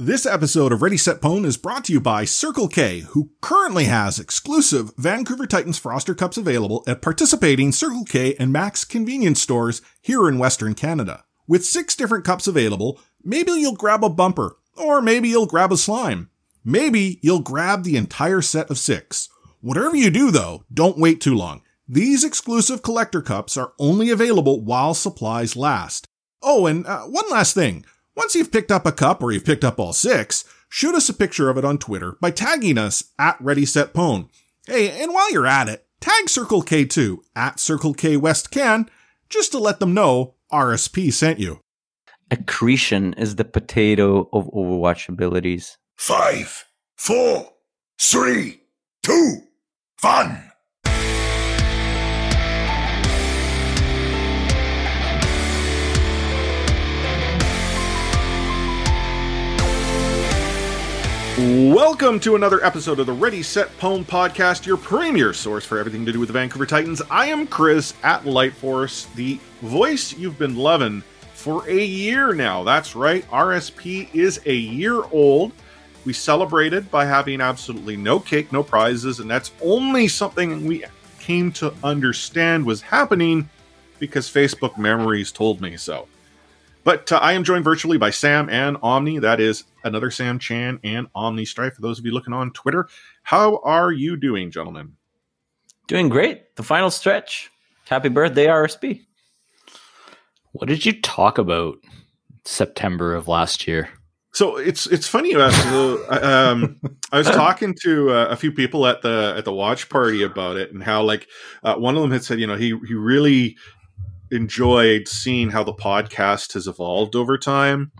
This episode of Ready Set Pwn is brought to you by Circle K, who currently has exclusive Vancouver Titans Froster Cups available at participating Circle K and Mac's convenience stores here in Western Canada. With six different cups available, maybe you'll grab a bumper, or maybe you'll grab a slime. Maybe you'll grab the entire set of six. Whatever you do though, don't wait too long. These exclusive collector cups are only available while supplies last. Oh, and uh, one last thing. Once you've picked up a cup or you've picked up all six, shoot us a picture of it on Twitter by tagging us at Ready Set Pwn. Hey, and while you're at it, tag Circle K2 at Circle K West Can just to let them know RSP sent you. Accretion is the potato of Overwatch abilities. Five, four, three, two, one. Welcome to another episode of the Ready Set Pwn podcast, your premier source for everything to do with the Vancouver Titans. I am Chris at Lightforce, the voice you've been loving for a year now. That's right, RSP is a year old. We celebrated by having absolutely no cake, no prizes, and that's only something we came to understand was happening because Facebook memories told me so. But uh, I am joined virtually by Sam and Omni. That is another Sam Chan and Omni Strife. For those of you looking on Twitter, how are you doing, gentlemen? Doing great. The final stretch. Happy birthday, RSP. What did you talk about September of last year? So it's it's funny you ask. um, I was talking to uh, a few people at the at the watch party about it, and how like uh, one of them had said, you know, he he really enjoyed seeing how the podcast has evolved over time,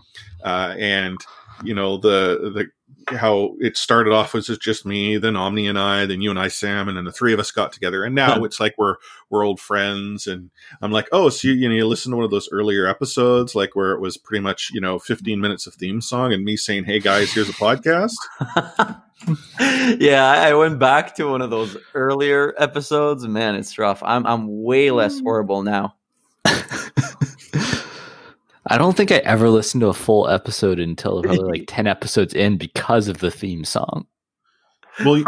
uh, and you know the the how it started off was just me, then Omni and I, then you and I, Sam, and then the three of us got together. And now it's like we're we're old friends. And I'm like, oh, so you, you know, you listen to one of those earlier episodes, like where it was pretty much you know 15 minutes of theme song and me saying, hey guys, here's a podcast. yeah, I went back to one of those earlier episodes. Man, it's rough. I'm I'm way less mm. horrible now. I don't think I ever listened to a full episode until probably like 10 episodes in because of the theme song. Well,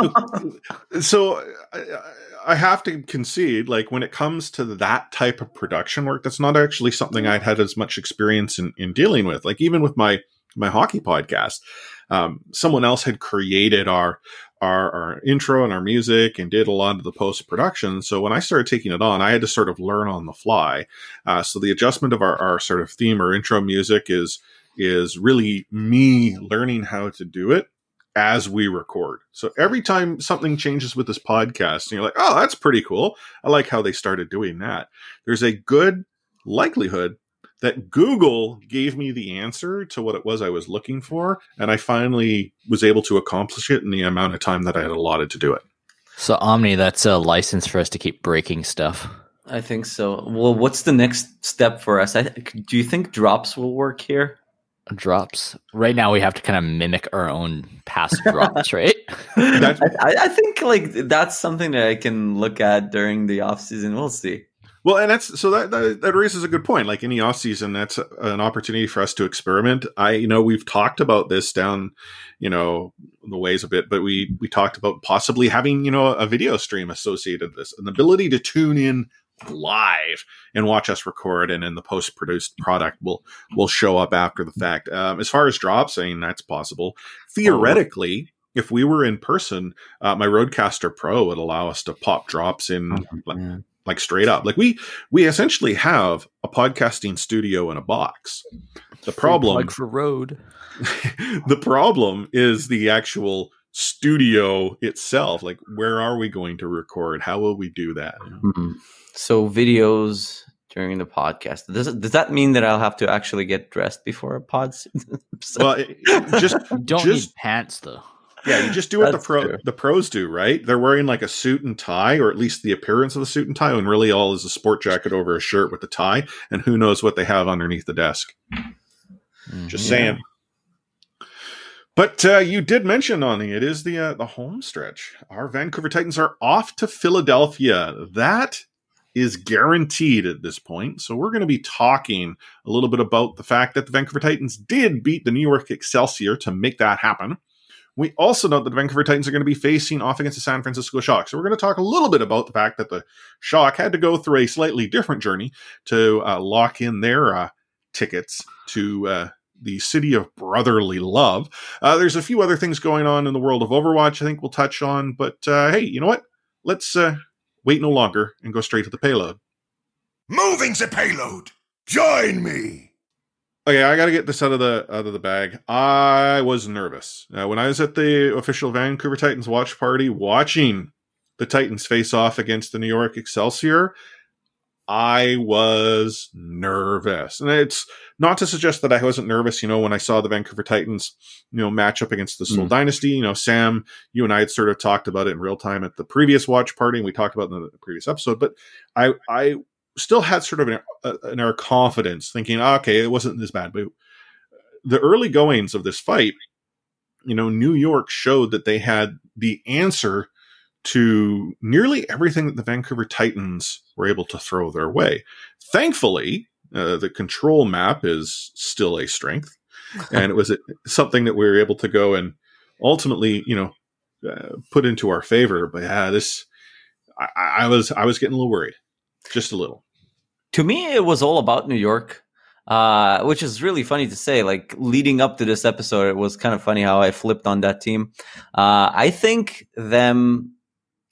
so I have to concede, like when it comes to that type of production work, that's not actually something I'd had as much experience in, in dealing with. Like even with my my hockey podcast, um, someone else had created our our, our intro and our music and did a lot of the post production. So when I started taking it on, I had to sort of learn on the fly. Uh, so the adjustment of our, our sort of theme or intro music is is really me learning how to do it as we record. So every time something changes with this podcast, and you're like, oh, that's pretty cool. I like how they started doing that. There's a good likelihood that Google gave me the answer to what it was I was looking for, and I finally was able to accomplish it in the amount of time that I had allotted to do it. So Omni, that's a license for us to keep breaking stuff. I think so. Well, what's the next step for us? I, do you think drops will work here? Drops. Right now, we have to kind of mimic our own past drops, right? I, I think like that's something that I can look at during the off season. We'll see. Well, and that's so that, that, that raises a good point. Like any off season, that's an opportunity for us to experiment. I, you know, we've talked about this down, you know, the ways a bit, but we we talked about possibly having you know a video stream associated with this, an ability to tune in live and watch us record, and then the post produced product will will show up after the fact. Um, as far as drops, I mean that's possible. Theoretically. If we were in person, uh, my Rodecaster Pro would allow us to pop drops in like straight up. Like we we essentially have a podcasting studio in a box. The problem like for road the problem is the actual studio itself. Like where are we going to record? How will we do that? Mm-hmm. so videos during the podcast. Does, does that mean that i'll have to actually get dressed before a pod? Well it, just don't just, need pants though yeah, you just do what the pro true. the pros do, right? They're wearing like a suit and tie, or at least the appearance of a suit and tie, and really all is a sport jacket over a shirt with a tie, and who knows what they have underneath the desk. Mm-hmm. Just saying. But uh, you did mention on it is the uh, the home stretch. Our Vancouver Titans are off to Philadelphia. That is guaranteed at this point. So we're going to be talking a little bit about the fact that the Vancouver Titans did beat the New York Excelsior to make that happen. We also know that the Vancouver Titans are going to be facing off against the San Francisco Shock. So we're going to talk a little bit about the fact that the Shock had to go through a slightly different journey to uh, lock in their uh, tickets to uh, the city of brotherly love. Uh, there's a few other things going on in the world of Overwatch I think we'll touch on, but uh, hey, you know what? Let's uh, wait no longer and go straight to the payload. Moving the payload. Join me. Okay, I got to get this out of the out of the bag. I was nervous uh, when I was at the official Vancouver Titans watch party, watching the Titans face off against the New York Excelsior. I was nervous, and it's not to suggest that I wasn't nervous. You know, when I saw the Vancouver Titans, you know, match up against the Seoul Mm. Dynasty. You know, Sam, you and I had sort of talked about it in real time at the previous watch party, and we talked about it in the previous episode. But I, I still had sort of an, an air of confidence, thinking, "Ah, okay, it wasn't this bad. But the early goings of this fight, you know, New York showed that they had the answer to nearly everything that the Vancouver Titans were able to throw their way. Thankfully, uh, the control map is still a strength, and it was uh, something that we were able to go and ultimately, you know, uh, put into our favor. But yeah, this, I, I was, I was getting a little worried, just a little. to me it was all about new york uh, which is really funny to say like leading up to this episode it was kind of funny how i flipped on that team uh, i think them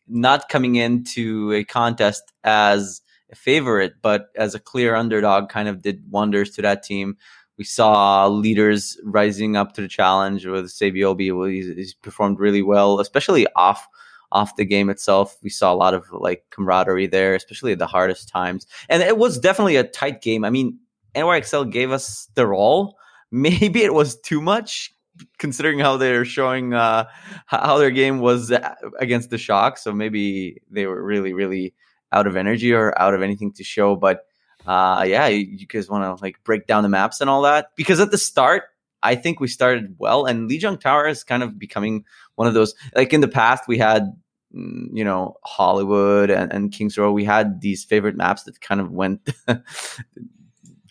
not coming into a contest as a favorite but as a clear underdog kind of did wonders to that team we saw leaders rising up to the challenge with Saebyeolbe. He's, he's performed really well, especially off off the game itself. We saw a lot of like camaraderie there, especially at the hardest times. And it was definitely a tight game. I mean, NYXL gave us their all. Maybe it was too much considering how they're showing uh, how their game was uh, against the Shock. So maybe they were really, really out of energy or out of anything to show. But uh, yeah, you, you guys want to like break down the maps and all that because at the start, I think we started well, and Lijiang Tower is kind of becoming one of those. Like in the past, we had mm, you know Hollywood and, and Kings Row. We had these favorite maps that kind of went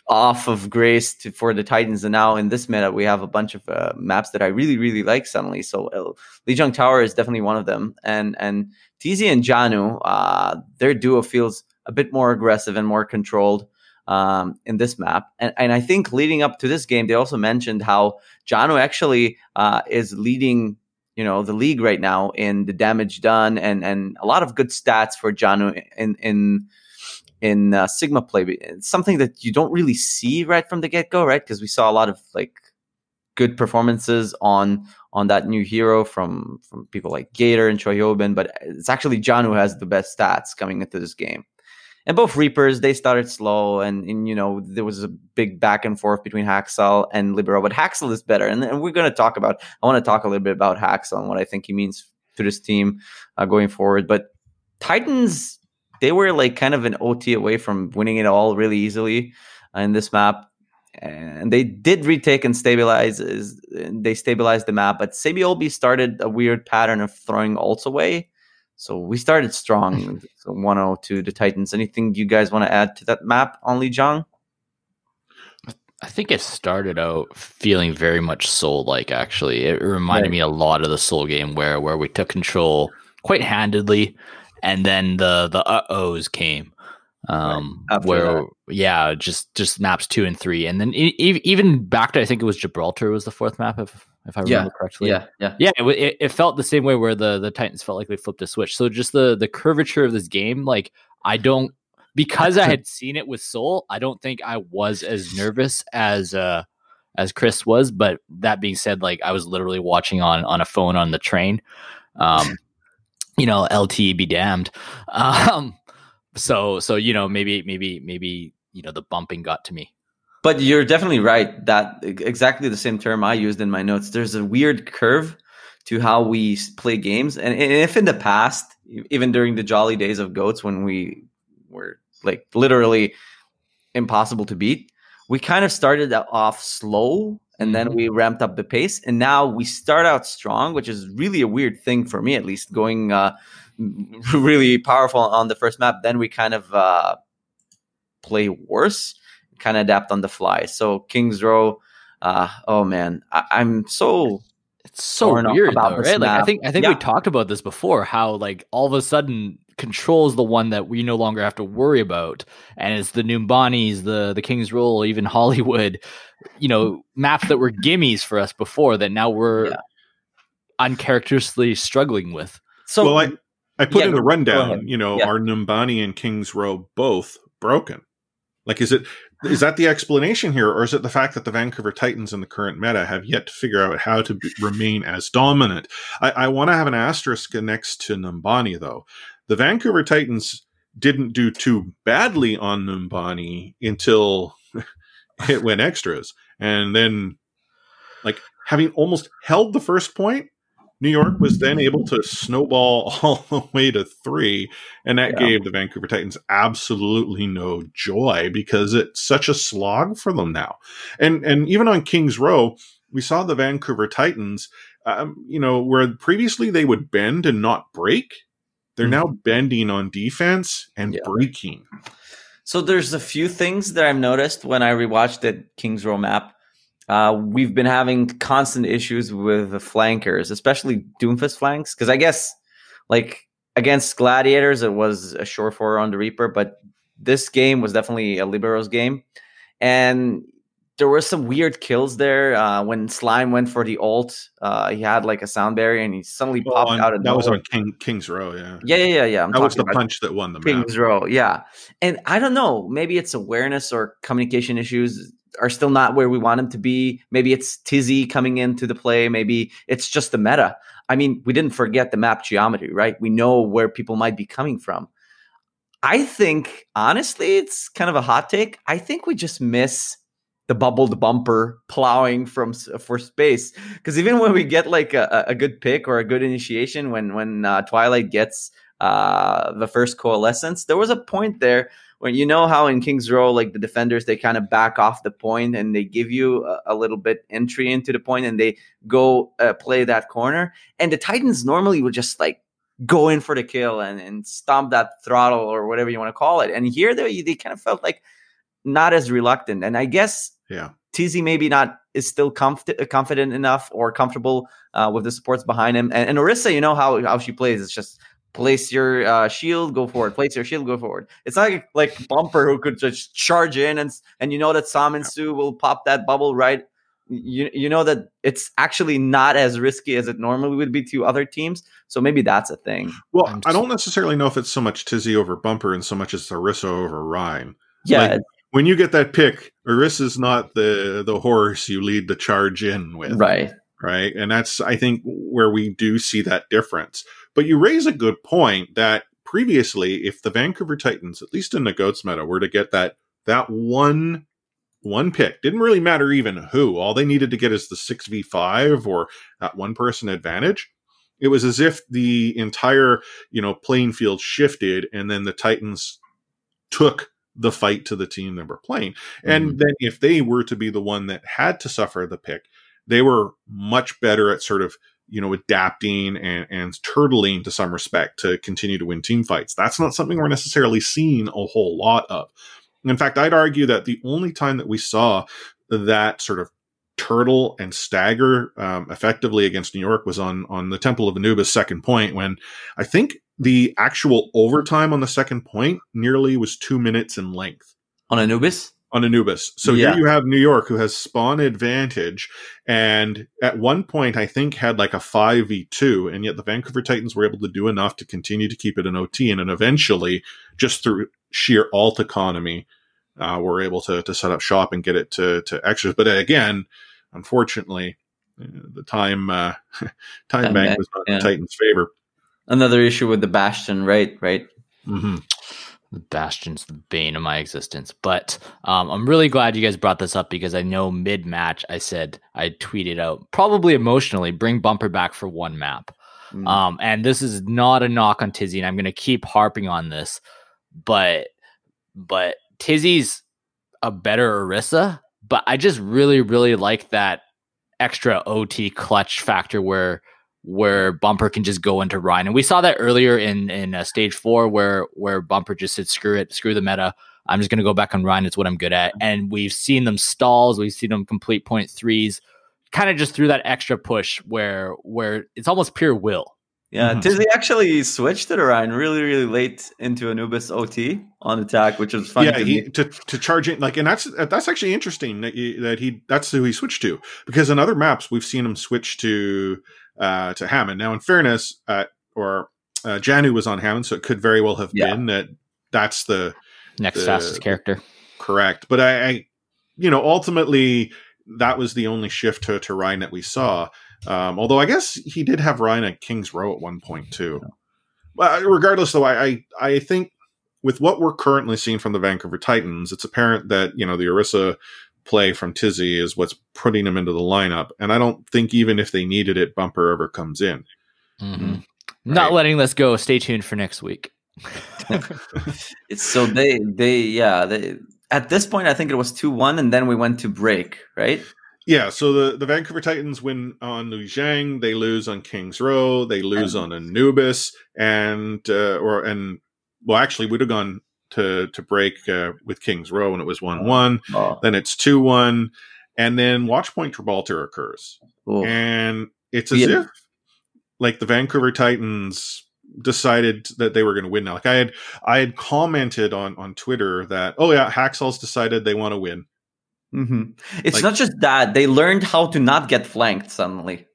off of grace to, for the Titans, and now in this meta, we have a bunch of uh, maps that I really, really like suddenly. So uh, Lijiang Tower is definitely one of them, and and TZ and Janu, uh, their duo feels a bit more aggressive and more controlled um, in this map. And, and I think leading up to this game, they also mentioned how Janu actually uh, is leading, you know, the league right now in the damage done and and a lot of good stats for Janu in in in uh, Sigma play. Something that you don't really see right from the get go, right? Because we saw a lot of like good performances on on that new hero from from people like Gator and Choihyobin, but it's actually John has the best stats coming into this game. And both Reapers, they started slow, and, and you know there was a big back and forth between Haksal and Libero, but Haksal is better, and, and we're going to talk about. I want to talk a little bit about Haksal and what I think he means to this team uh, going forward. But Titans, they were like kind of an OT away from winning it all really easily in this map and they did retake and stabilize. They stabilized the map, but Saebyeolbe started a weird pattern of throwing ults away. So we started strong, so 1-0 to the Titans. Anything you guys want to add to that map on Lijiang? I think it started out feeling very much Seoul like actually. It reminded Right. me a lot of the Seoul game where where we took control quite handedly and then the the uh ohs came. Um Right, where that. yeah, just just maps 2 and 3 and then e- even back to I think it was Gibraltar was the fourth map if if I Yeah, remember correctly. yeah. Yeah, it, it, it felt the same way where the the Titans felt like they flipped a switch. So just the the curvature of this game, like I don't because I had seen it with Seoul, I don't think I was as nervous as uh as Chris was. But that being said, like I was literally watching on on a phone on the train. Um, you know, LTE be damned. Um, so so you know maybe maybe maybe you know the bumping got to me. But you're definitely right. That exactly the same term I used in my notes. There's a weird curve to how we play games, and, and if in the past, even during the jolly days of goats, when we were like literally impossible to beat, we kind of started off slow and then Mhm. we ramped up the pace, and now we start out strong, which is really a weird thing for me, at least, going uh, really powerful on the first map. Then we kind of uh, play worse, kind of adapt on the fly. So Kings Row, uh, oh man, I- I'm so It's so Torn weird, about though, this right? Like I think I think Yeah. we talked about this before. How like all of a sudden controls the one that we no longer have to worry about, and it's the Numbanis, the the King's Row, even Hollywood. You know, maps that were gimmies for us before that now we're Yeah. uncharacteristically struggling with. so. well, I, I put Yeah, in the rundown, you know, Yeah. are Numbani and Kings Row both broken? Like, is it is that the explanation here, or is it the fact that the Vancouver Titans in the current meta have yet to figure out how to be, remain as dominant? I, I want to have an asterisk next to Numbani, though. The Vancouver Titans didn't do too badly on Numbani until it went extras, and then, like, having almost held the first point, New York was then able to snowball all the way to three, and that Yeah. gave the Vancouver Titans absolutely no joy because it's such a slog for them now. And and even on Kings Row, we saw the Vancouver Titans, um, you know, where previously they would bend and not break. They're now bending on defense and Yeah. breaking. So there's a few things that I've noticed when I rewatched the Kings Row map. Uh, we've been having constant issues with the flankers, especially Doomfist flanks, because I guess like against Gladiators it was a short four on the Reaper, but this game was definitely a Liberos game, and there were some weird kills there. Uh, when Slime went for the ult, uh, he had like a sound barrier and he suddenly Well, popped on- out of that was on King, Kings Row, yeah. Yeah, yeah, yeah, yeah. I'm that was the punch that won the map. Kings Row, yeah. And I don't know, maybe it's awareness or communication issues are still not where we want them to be. Maybe it's Tizzy coming into the play. Maybe it's just the meta. I mean, we didn't forget the map geometry, right? We know where people might be coming from. I think, honestly, it's kind of a hot take. I think we just miss the bubbled bumper plowing from for space because even when we get like a, a good pick or a good initiation when when uh, twilight gets uh the first coalescence there was a point there when you know how in king's row like the defenders they kind of back off the point and they give you a, a little bit entry into the point and they go uh, play that corner and the titans normally would just like go in for the kill and, and stomp that throttle or whatever you want to call it and here they, they kind of felt like not as reluctant and i guess Yeah. Tizzy maybe not is still comf- confident enough or comfortable uh, with the supports behind him. And, and Orisa, you know how how she plays. It's just place your uh, shield, go forward. Place your shield, go forward. It's not like, like Bumper who could just charge in and and you know that Seominsoo will pop that bubble right. You you know that it's actually not as risky as it normally would be to other teams. So maybe that's a thing. Well, I'm I don't necessarily know if it's so much Tizzy over Bumper and so much as Orisa over Rein. Yeah, Like, when you get that pick, Orisa's not the the horse you lead the charge in with, right. Right? And that's I think where we do see that difference. But you raise a good point that previously, if the Vancouver Titans, at least in the Goats meta, were to get that that one one pick, didn't really matter even who. All they needed to get is the six v five or that one person advantage. It was as if the entire you know playing field shifted, and then the Titans took the fight to the team they were playing. And mm-hmm. then if they were to be the one that had to suffer the pick, they were much better at sort of, you know, adapting and, and turtling to some respect to continue to win team fights. That's not something we're necessarily seeing a whole lot of. In fact, I'd argue that the only time that we saw that sort of turtle and stagger um, effectively against New York was on on the Temple of Anubis second point when I think the actual overtime on the second point nearly was two minutes in length On Anubis? On Anubis. So Yeah. here you have New York who has spawn advantage and at one point I think had like a 5v2 and yet the Vancouver Titans were able to do enough to continue to keep it an OT and then eventually just through sheer ult economy uh, were able to, to set up shop and get it to, to extras. But again, unfortunately, uh, the time uh, time bank was not yeah. in Titans' favor. Another issue with the Bastion, right? Right. hmm The Bastion's the bane of my existence. But um, I'm really glad you guys brought this up because I know mid match I said I tweeted out probably emotionally bring Bumper back for one map. Mm. Um, and this is not a knock on Tizzy, and I'm going to keep harping on this, but but Tizzy's a better Orisa, but I just really really like that extra OT clutch factor where where Bumper can just go into Rein. And we saw that earlier in in uh, stage four where where Bumper just said screw it, screw the meta. I'm just going to go back on Rein. It's what I'm good at. And we've seen them stalls. We've seen them complete point threes, kind of just through that extra push where where it's almost pure will. Yeah, Mhm. Tizzy actually switched to Orion really, really late into Anubis OT on attack, which was funny. yeah, to he, to to charge in like, and that's that's actually interesting that he, that he that's who he switched to because in other maps we've seen him switch to uh to Hammond. Now, in fairness, uh, or uh, Janu was on Hammond, so it could very well have Yeah. been that that's the Next The- fastest character. correct. But I, I, you know, ultimately that was the only shift to to Rein that we saw. Um, although I guess he did have Rein at Kings Row at one point too. Well, regardless, though, I, I I think with what we're currently seeing from the Vancouver Titans, it's apparent that you know the Orisa play from Tizzy is what's putting him into the lineup, and I don't think even if they needed it, Bumper ever comes in. Mhm. Not letting this go. Stay tuned for next week. It's so they they yeah they at this point I think it was two one and then we went to break right. Yeah, so the, the Vancouver Titans win on Lijiang, they lose on Kings Row, they lose on Anubis, and uh, or and well, actually, we'd have gone to to break uh, with Kings Row, and it was one one. Oh, Then it's two one, and then Watchpoint Gibraltar occurs, cool. and it's as Yeah. if like the Vancouver Titans decided that they were going to win now. Like I had I had commented on on Twitter that oh yeah, Hacksaws decided they want to win. Mhm. It's like- not just that they learned how to not get flanked suddenly.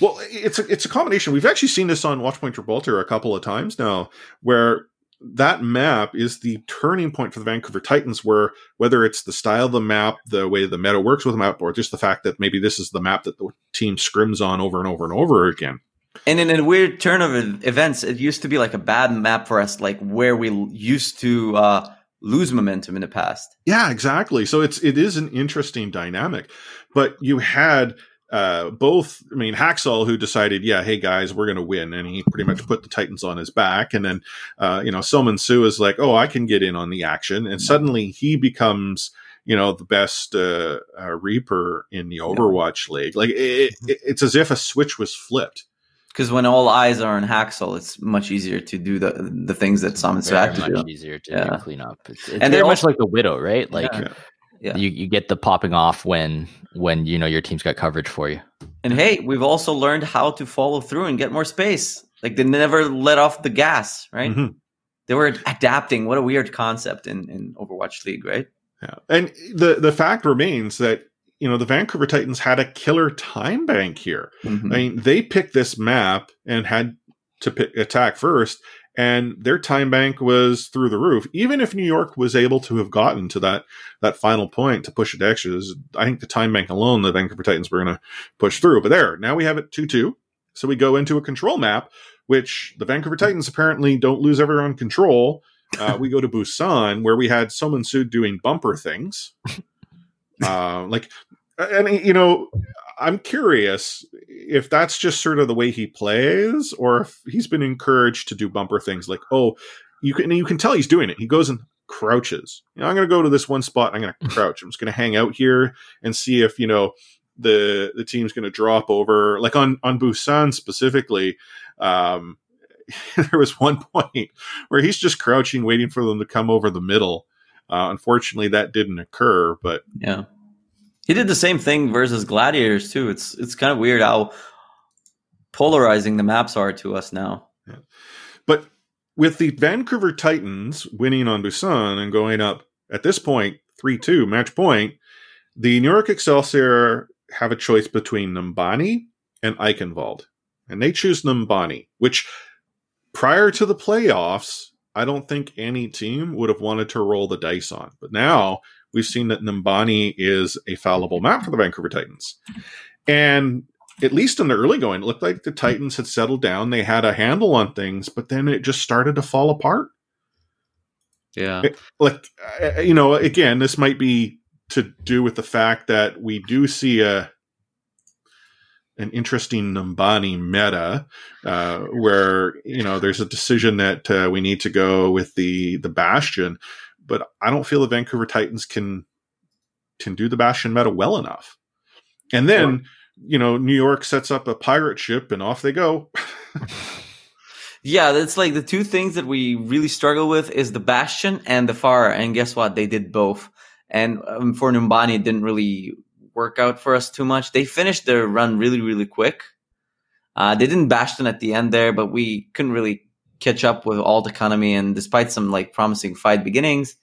Well, it's a, it's a combination. We've actually seen this on Watchpoint Gibraltar a couple of times now, where that map is the turning point for the Vancouver Titans. Where whether it's the style of the map, the way the meta works with the map, or just the fact that maybe this is the map that the team scrims on over and over and over again. And in a weird turn of events, it used to be like a bad map for us, like where we used to uh, lose momentum in the past. Yeah, exactly. So it's it is an interesting dynamic, but you had uh both i mean hacksaw who decided yeah hey guys we're gonna win and he pretty much put the titans on his back and then uh you know Seominsoo is like oh i can get in on the action and suddenly he becomes you know the best uh, uh reaper in the overwatch league like it, it, it's as if a switch was flipped Because when all eyes are on Haksal, it's much easier to do the the things that Summon Very had to much do. easier to Yeah. clean up. It's, it's And they're much like the widow, right? Like Yeah. Yeah. you, you get the popping off when when you know your team's got coverage for you. And hey, we've also learned how to follow through and get more space. Like they never let off the gas, right? Mhm. They were adapting. What a weird concept in, in Overwatch League, right? Yeah. And the the fact remains that you know the Vancouver Titans had a killer time bank here. Mhm. I mean, they picked this map and had to pick, attack first, and their time bank was through the roof. Even if New York was able to have gotten to that that final point to push it to extras, I think the time bank alone, the Vancouver Titans were going to push through. But there, now we have it two two. So we go into a control map, which the Vancouver Titans apparently don't lose ever on control. Uh, we go to Busan, where we had someone sued doing bumper things. Uh, like, and you know, I'm curious if that's just sort of the way he plays, or if he's been encouraged to do bumper things. Like, oh, you can you can tell he's doing it. He goes and crouches. You know, I'm going to go to this one spot. I'm going to crouch. I'm just going to hang out here and see if you know the the team's going to drop over. Like on on Busan specifically. Um, there was one point where he's just crouching, waiting for them to come over the middle. Uh, unfortunately, that didn't occur, but Yeah. He did the same thing versus Gladiators too. It's it's kind of weird how polarizing the maps are to us now. But with the Vancouver Titans winning on Busan and going up at this point 3 2 match point, the New York Excelsior have a choice between Numbani and Eichenwald. And they choose Numbani, which prior to the playoffs, I don't think any team would have wanted to roll the dice on. But now we've seen that Numbani is a fallible map for the Vancouver Titans. And at least in the early going, it looked like the Titans had settled down. They had a handle on things, but then it just started to fall apart. Yeah. Like, uh, you know, again, this might be to do with the fact that we do see a an interesting Numbani meta uh, where you know there's a decision that uh, we need to go with the the Bastion, but I don't feel the Vancouver Titans can can do the Bastion meta well enough. And then you know, New York sets up a pirate ship and off they go. Yeah, that's like the two things that we really struggle with is the Bastion and the Far. And guess what? They did both. And um, for Numbani, it didn't really work out for us too much. They finished their run really, really quick. Uh, they didn't bash Bastion at the end there, but we couldn't really catch up with ult economy. And despite some like promising fight beginnings,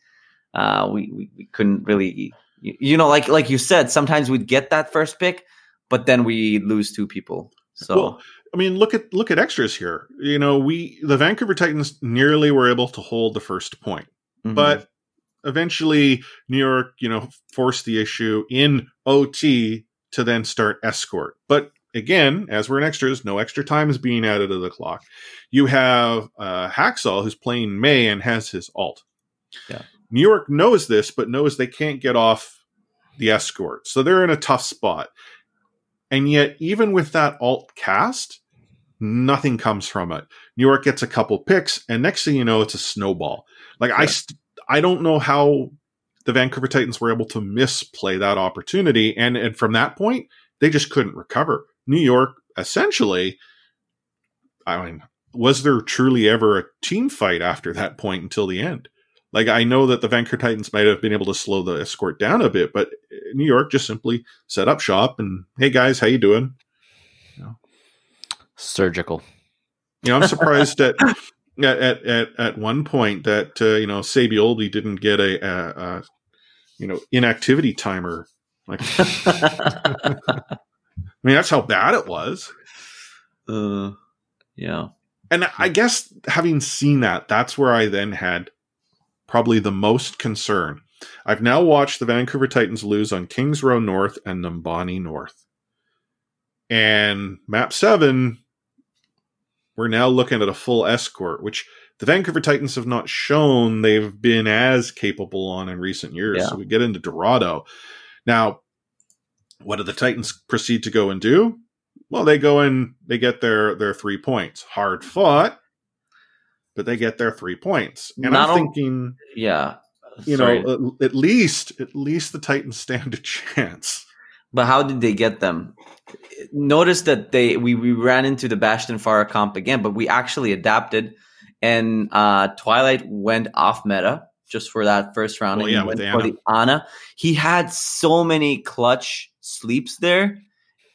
uh, we, we, we couldn't really, you, you know, like like you said, sometimes we'd get that first pick, but then we lose two people. So Well, I mean, look at look at extras here. You know, we the Vancouver Titans nearly were able to hold the first point, mhm. but eventually New York, you know, forced the issue in OT to then start escort. But again, as we're in extras, no extra time is being added to the clock. You have uh, Hacksaw who's playing Mei and has his ult. Yeah. New York knows this, but knows they can't get off the escort, so they're in a tough spot. And yet, even with that ult cast, nothing comes from it. New York gets a couple picks, and next thing you know, it's a snowball. Like I, st- I don't know how the Vancouver Titans were able to misplay that opportunity, and and from that point, they just couldn't recover. New York essentially, I mean, was there truly ever a team fight after that point until the end? Like I know that the Vancouver Titans might have been able to slow the escort down a bit, but New York just simply set up shop and hey guys, how you doing? Surgical. You know, I'm surprised at, at at at at one point that uh, you know Saebyeolbe didn't get a, a, a you know inactivity timer. Like, I mean, that's how bad it was. uh, yeah. And I guess having seen that, that's where I then had probably the most concern. I've now watched the Vancouver Titans lose on Kings Row North and Numbani North. And map seven, we're now looking at a full escort, which the Vancouver Titans have not shown they've been as capable on in recent years. Yeah. So we get into Dorado. Now, what do the Titans proceed to go and do? Well, they go and they get their their three points. Hard fought, but they get their three points. And Not I'm thinking, Yeah. you Sorry. know, at, at least at least the Titans stand a chance. But how did they get them? Notice that they we, we ran into the Bastion Pharah comp again, but we actually adapted, and uh, Twilight went off meta just for that first round. Well, and yeah, with Ana. the Ana. He had so many clutch sleeps there,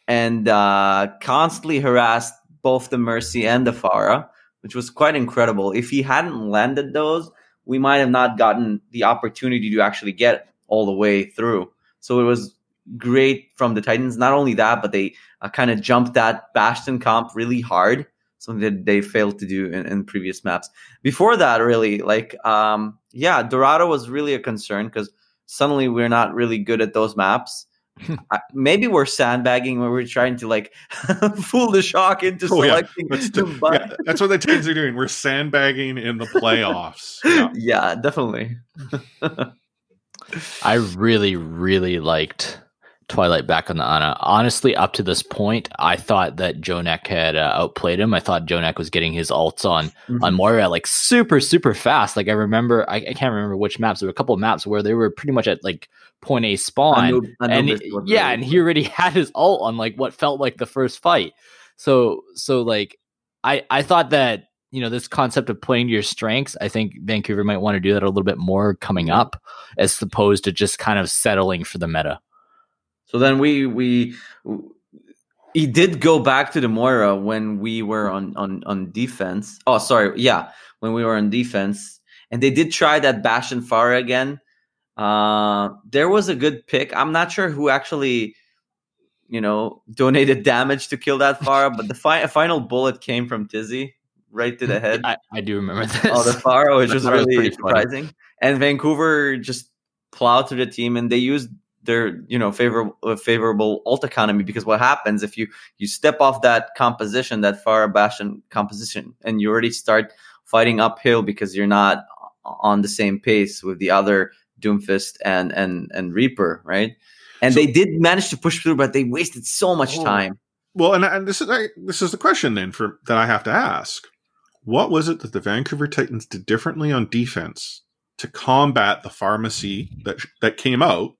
and uh, constantly harassed both the Mercy and the Pharah, which was quite incredible. If he hadn't landed those, we might have not gotten the opportunity to actually get all the way through. So it was great from the Titans. Not only that, but they uh, kind of jumped that Bastion comp really hard, something that they failed to do in, in previous maps. Before that, really, like, um, yeah, Dorado was really a concern because suddenly we're not really good at those maps. I, maybe we're sandbagging when we're trying to like fool the shock into Oh, yeah. selecting That's, the butt. yeah, that's what the Titans are doing. We're sandbagging in the playoffs. Yeah. yeah, definitely. I really, really liked Twilight back on the Ana. Honestly, up to this point, I thought that Jjonak had uh, outplayed him. I thought Jjonak was getting his ults on on Moira like super, super fast. Like I remember, I, I can't remember which maps. There were a couple of maps where they were pretty much at like point A spawn. And Anubis it- was yeah, and he already had his ult on like what felt like the first fight. So so like I I thought that you know this concept of playing to your strengths. I think Vancouver might want to do that a little bit more coming up, as opposed to just kind of settling for the meta. So then we we he did go back to the Moira when we were on on on defense. Oh, sorry, yeah, when we were on defense, and they did try that Bash and Pharah again. Uh, there was a good pick. I'm not sure who actually, you know, donated damage to kill that Pharah, but the fi- final bullet came from Tizzy right to the head. I, I do remember this. Oh, the Faro, which was it was really funny. surprising. And Vancouver just plowed through the team, and they used their you know favorable favorable ult economy because what happens if you you step off that composition, that Pharah Bastion composition, and you already start fighting uphill because you're not on the same pace with the other Doomfist and and and Reaper, right? And So- they did manage to push through, but they wasted so much Oh. time. Well, and, and this is I, this is the question then for that I have to ask. What was it that the Vancouver Titans did differently on defense to combat the Pharmercy that that came out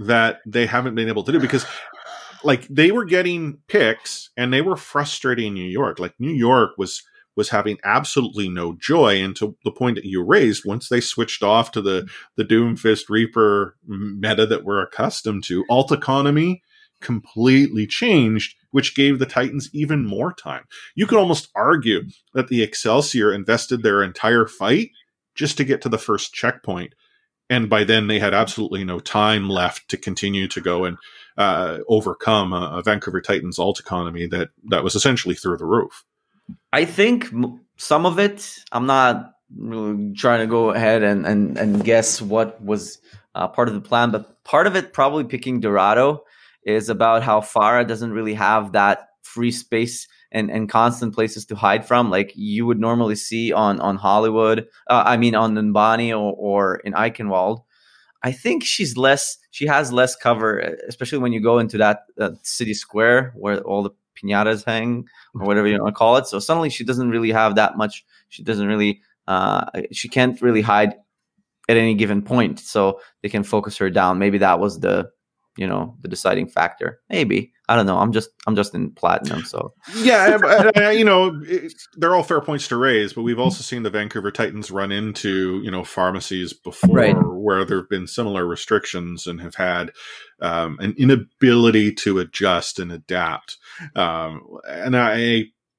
that they haven't been able to do? Because like they were getting picks and they were frustrating New York. Like New York was was having absolutely no joy and to the point that you raised once they switched off to the the doomfist reaper meta that we're accustomed to ult economy completely changed which gave the titans even more time you could almost argue that the excelsior invested their entire fight just to get to the first checkpoint and by then they had absolutely no time left to continue to go and uh, overcome a, a Vancouver Titans ult economy that that was essentially through the roof. I think some of it. I'm not really trying to go ahead and and, and guess what was uh, part of the plan, but part of it probably picking Dorado is about how Pharah doesn't really have that free space and, and constant places to hide from, like you would normally see on on Hollywood. Uh, I mean, on Numbani or, or in Eichenwald. I think she's less. She has less cover, especially when you go into that uh, city square where all the pinatas hang or whatever you want to call it. So suddenly she doesn't really have that much. She doesn't really. Uh, she can't really hide at any given point. So they can focus her down. Maybe that was the you know the deciding factor. Maybe. I don't know. I'm just i'm just in platinum so. Yeah you know it, they're all fair points to raise but we've also seen the vancouver titans run into you know Pharmercies before right. where there have been similar restrictions and have had um, an inability to adjust and adapt. Um, and i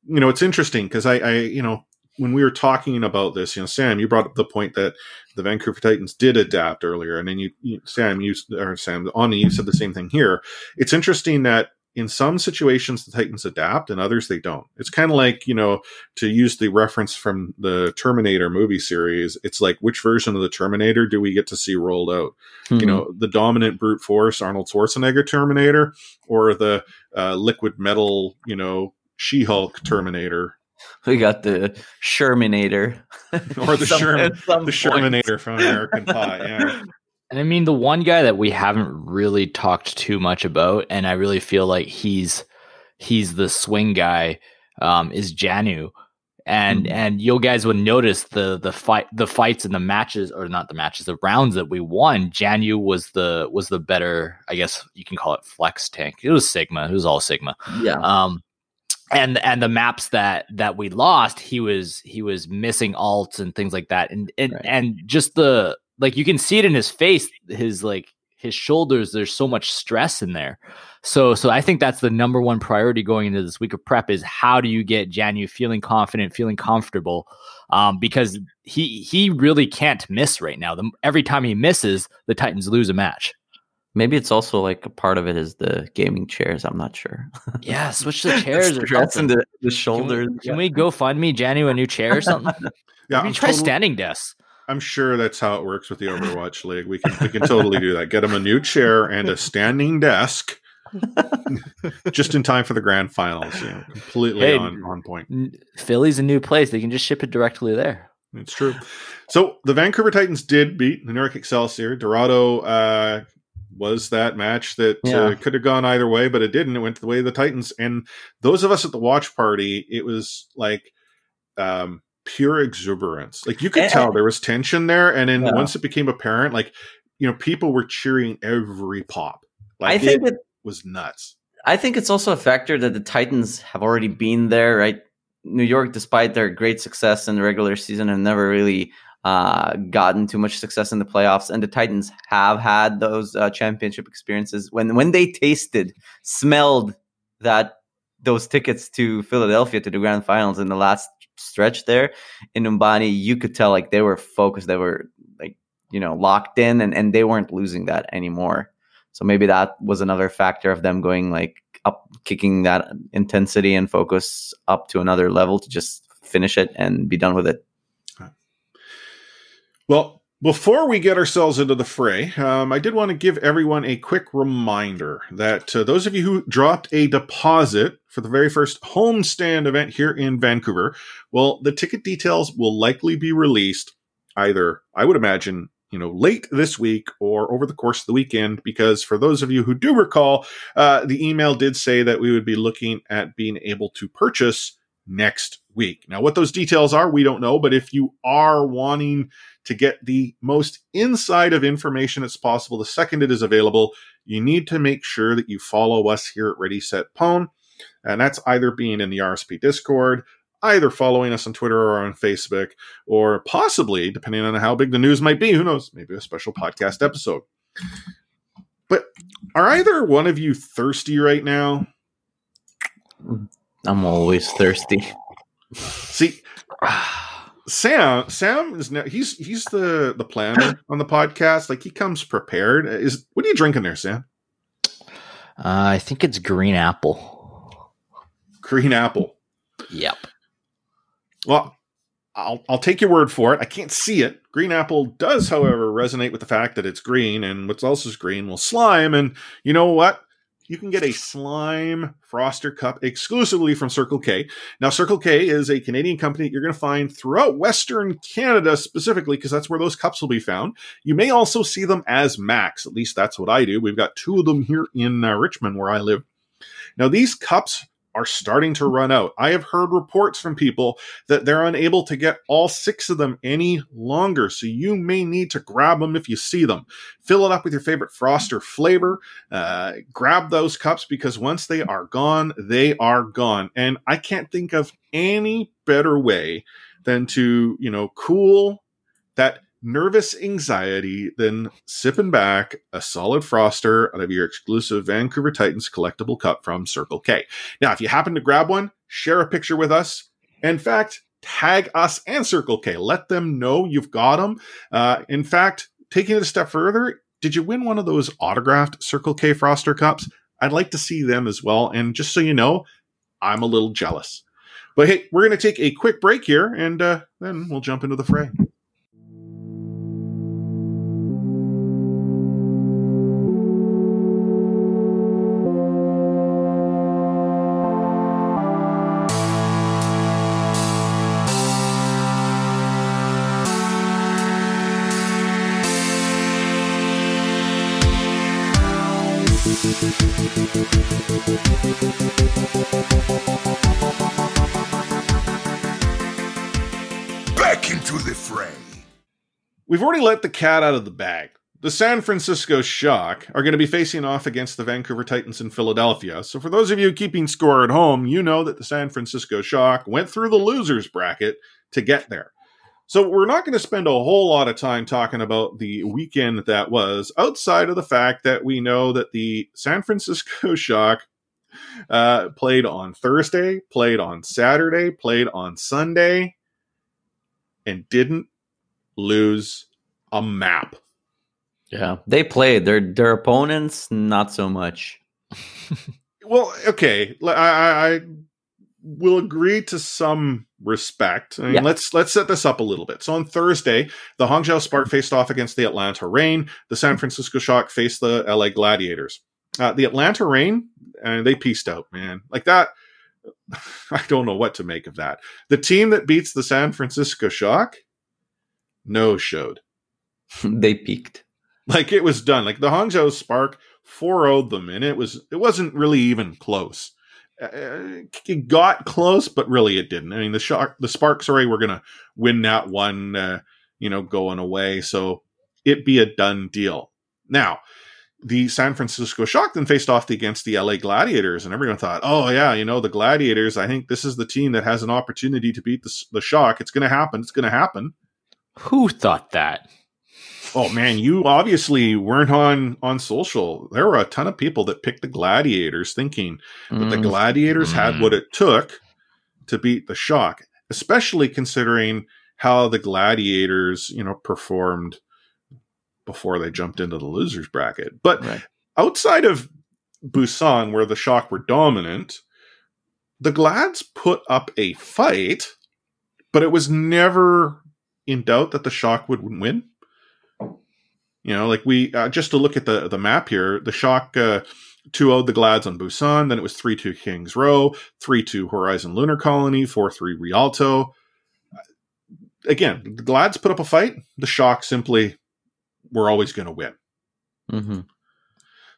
you know it's interesting because I, I you know when we were talking about this, you know, Sam, you brought up the point that the Vancouver Titans did adapt earlier, and then you, you Sam, you or Sam, Ani, you said the same thing here. It's interesting that in some situations the Titans adapt, and others they don't. It's kind of like you know, to use the reference from the Terminator movie series. It's like which version of the Terminator do we get to see rolled out? Mm-hmm. You know, the dominant brute force Arnold Schwarzenegger Terminator, or the uh, liquid metal, you know, She Hulk Terminator we got the Shermanator, or the Sherman, the Shermanator from American Pie. Yeah. And I mean, the one guy that we haven't really talked too much about, and I really feel like he's he's the swing guy, um, is Janu. And mm-hmm. and you guys would notice the the fight the fights and the matches or not the matches the rounds that we won. Janu was the was the better I guess you can call it flex tank. It was Sigma. It was all Sigma. Yeah. Um, and and the maps that that we lost he was he was missing ults and things like that. And and, right. and just the like you can see it in his face his like his shoulders there's so much stress in there. So so i think that's the number one priority going into this week of prep is how do you get janu feeling confident feeling comfortable? Um, because he he really can't miss right now. The, every time he misses the titans lose a match Maybe it's also like a part of it is the gaming chairs. I'm not sure. Yeah, switch the chairs or something. The, the shoulders. Can we, can we, go find me Janu a new chair or something? yeah, Maybe try totally, standing desks. I'm sure that's how it works with the Overwatch League. We can we can totally do that. Get him a new chair and a standing desk. just in time for the grand finals. You know, completely hey, on, on point. Philly's a new place. They can just ship it directly there. It's true. So the Vancouver Titans did beat the New York Excelsior. Dorado uh, was that match that uh, yeah. uh, could have gone either way, but it didn't. It went the way of the Titans. And those of us at the watch party, it was like um, pure exuberance. Like you could and, tell there was tension there. And then yeah. once it became apparent, like, you know, people were cheering every pop. Like I think it, it was nuts. I think it's also a factor that the Titans have already been there, right? New York, despite their great success in the regular season, have never really uh, gotten too much success in the playoffs, and the Titans have had those uh, championship experiences when when they tasted, smelled that those tickets to Philadelphia to the grand finals in the last stretch there in Numbani, you could tell like they were focused, they were like you know locked in, and and they weren't losing that anymore. So maybe that was another factor of them going like up, kicking that intensity and focus up to another level to just finish it and be done with it. Well, before we get ourselves into the fray, um, I did want to give everyone a quick reminder that uh, those of you who dropped a deposit for the very first homestand event here in Vancouver, well, the ticket details will likely be released either, I would imagine, you know, late this week or over the course of the weekend, because for those of you who do recall, uh, the email did say that we would be looking at being able to purchase next week. Now, what those details are, we don't know, but if you are wanting to get the most inside of information as possible the second it is available, you need to make sure that you follow us here at Ready Set Pwn. And that's either being in the RSP Discord, either following us on Twitter or on Facebook, or possibly, depending on how big the news might be, who knows, maybe a special podcast episode. But are either one of you thirsty right now? I'm always thirsty. See, Sam, Sam is now he's he's the the planner on the podcast. Like he comes prepared. Is what are you drinking there, Sam? Uh, I think it's green apple. Green apple. Yep. Well, I'll I'll take your word for it. I can't see it. Green apple does, however, resonate with the fact that it's green, and what's else is green? Well, slime. And you know what? You can get a slime froster cup exclusively from Circle K. Now, Circle K is a Canadian company that you're going to find throughout Western Canada specifically, because that's where those cups will be found. You may also see them as Mac's. At least that's what I do. We've got two of them here in uh, Richmond, where I live. Now, these cups are starting to run out. I have heard reports from people that they're unable to get all six of them any longer. So you may need to grab them if you see them. Fill it up with your favorite Froster flavor. Uh, grab those cups because once they are gone, they are gone. And I can't think of any better way than to, you know, cool that nervous anxiety then sipping back a solid froster out of your exclusive Vancouver Titans collectible cup from Circle K. Now, if you happen to grab one, share a picture with us. In fact, tag us and Circle K. Let them know you've got them. Uh, in fact, taking it a step further, did you win one of those autographed Circle K Froster cups? I'd like to see them as well. And just so you know, I'm a little jealous. But hey, we're going to take a quick break here and uh, then we'll jump into the fray. Already let the cat out of the bag. The San Francisco Shock are going to be facing off against the Vancouver Titans in Philadelphia. So, for those of you keeping score at home, you know that the San Francisco Shock went through the losers bracket to get there. So, we're not going to spend a whole lot of time talking about the weekend that was, outside of the fact that we know that the San Francisco Shock uh, played on Thursday, played on Saturday, played on Sunday, and didn't lose a map. Yeah, they played their their opponents not so much. Well, okay, I, I, I will agree to some respect. I mean, Yeah. let's let's set this up a little bit. So on Thursday, the Hangzhou Spark faced off against the Atlanta Reign. The San Francisco Shock faced the LA Gladiators. Uh, the Atlanta Reign, and they pieced out, man. Like that. I don't know what to make of that. The team that beats the San Francisco Shock, no showed. they peaked. Like it was done. Like the Hangzhou Spark 4 0'd them, and it was it wasn't really even close. Uh, it got close, but really it didn't. I mean, the shock, the Spark, sorry, we're gonna win that one, uh, you know, going away. So it be a done deal. Now, the San Francisco Shock then faced off against the LA Gladiators, and everyone thought, oh yeah, you know, the Gladiators. I think this is the team that has an opportunity to beat the, the Shock. It's going to happen. It's going to happen. Who thought that? Oh man, you obviously weren't on on social. There were a ton of people that picked the Gladiators, thinking that the Mm. Gladiators had Mm. what it took to beat the Shock, especially considering how the Gladiators, you know, performed before they jumped into the losers bracket. But Right. outside of Busan, where the Shock were dominant, the Glads put up a fight, but it was never in doubt that the Shock would win. You know, like we uh, just to look at the the map here, the Shock uh, 2 the Glads on Busan, then it was 3 2 King's Row, 3 2 Horizon Lunar Colony, 4 3 Rialto. Again, the Glads put up a fight, the Shock simply were always going to win. Mhm.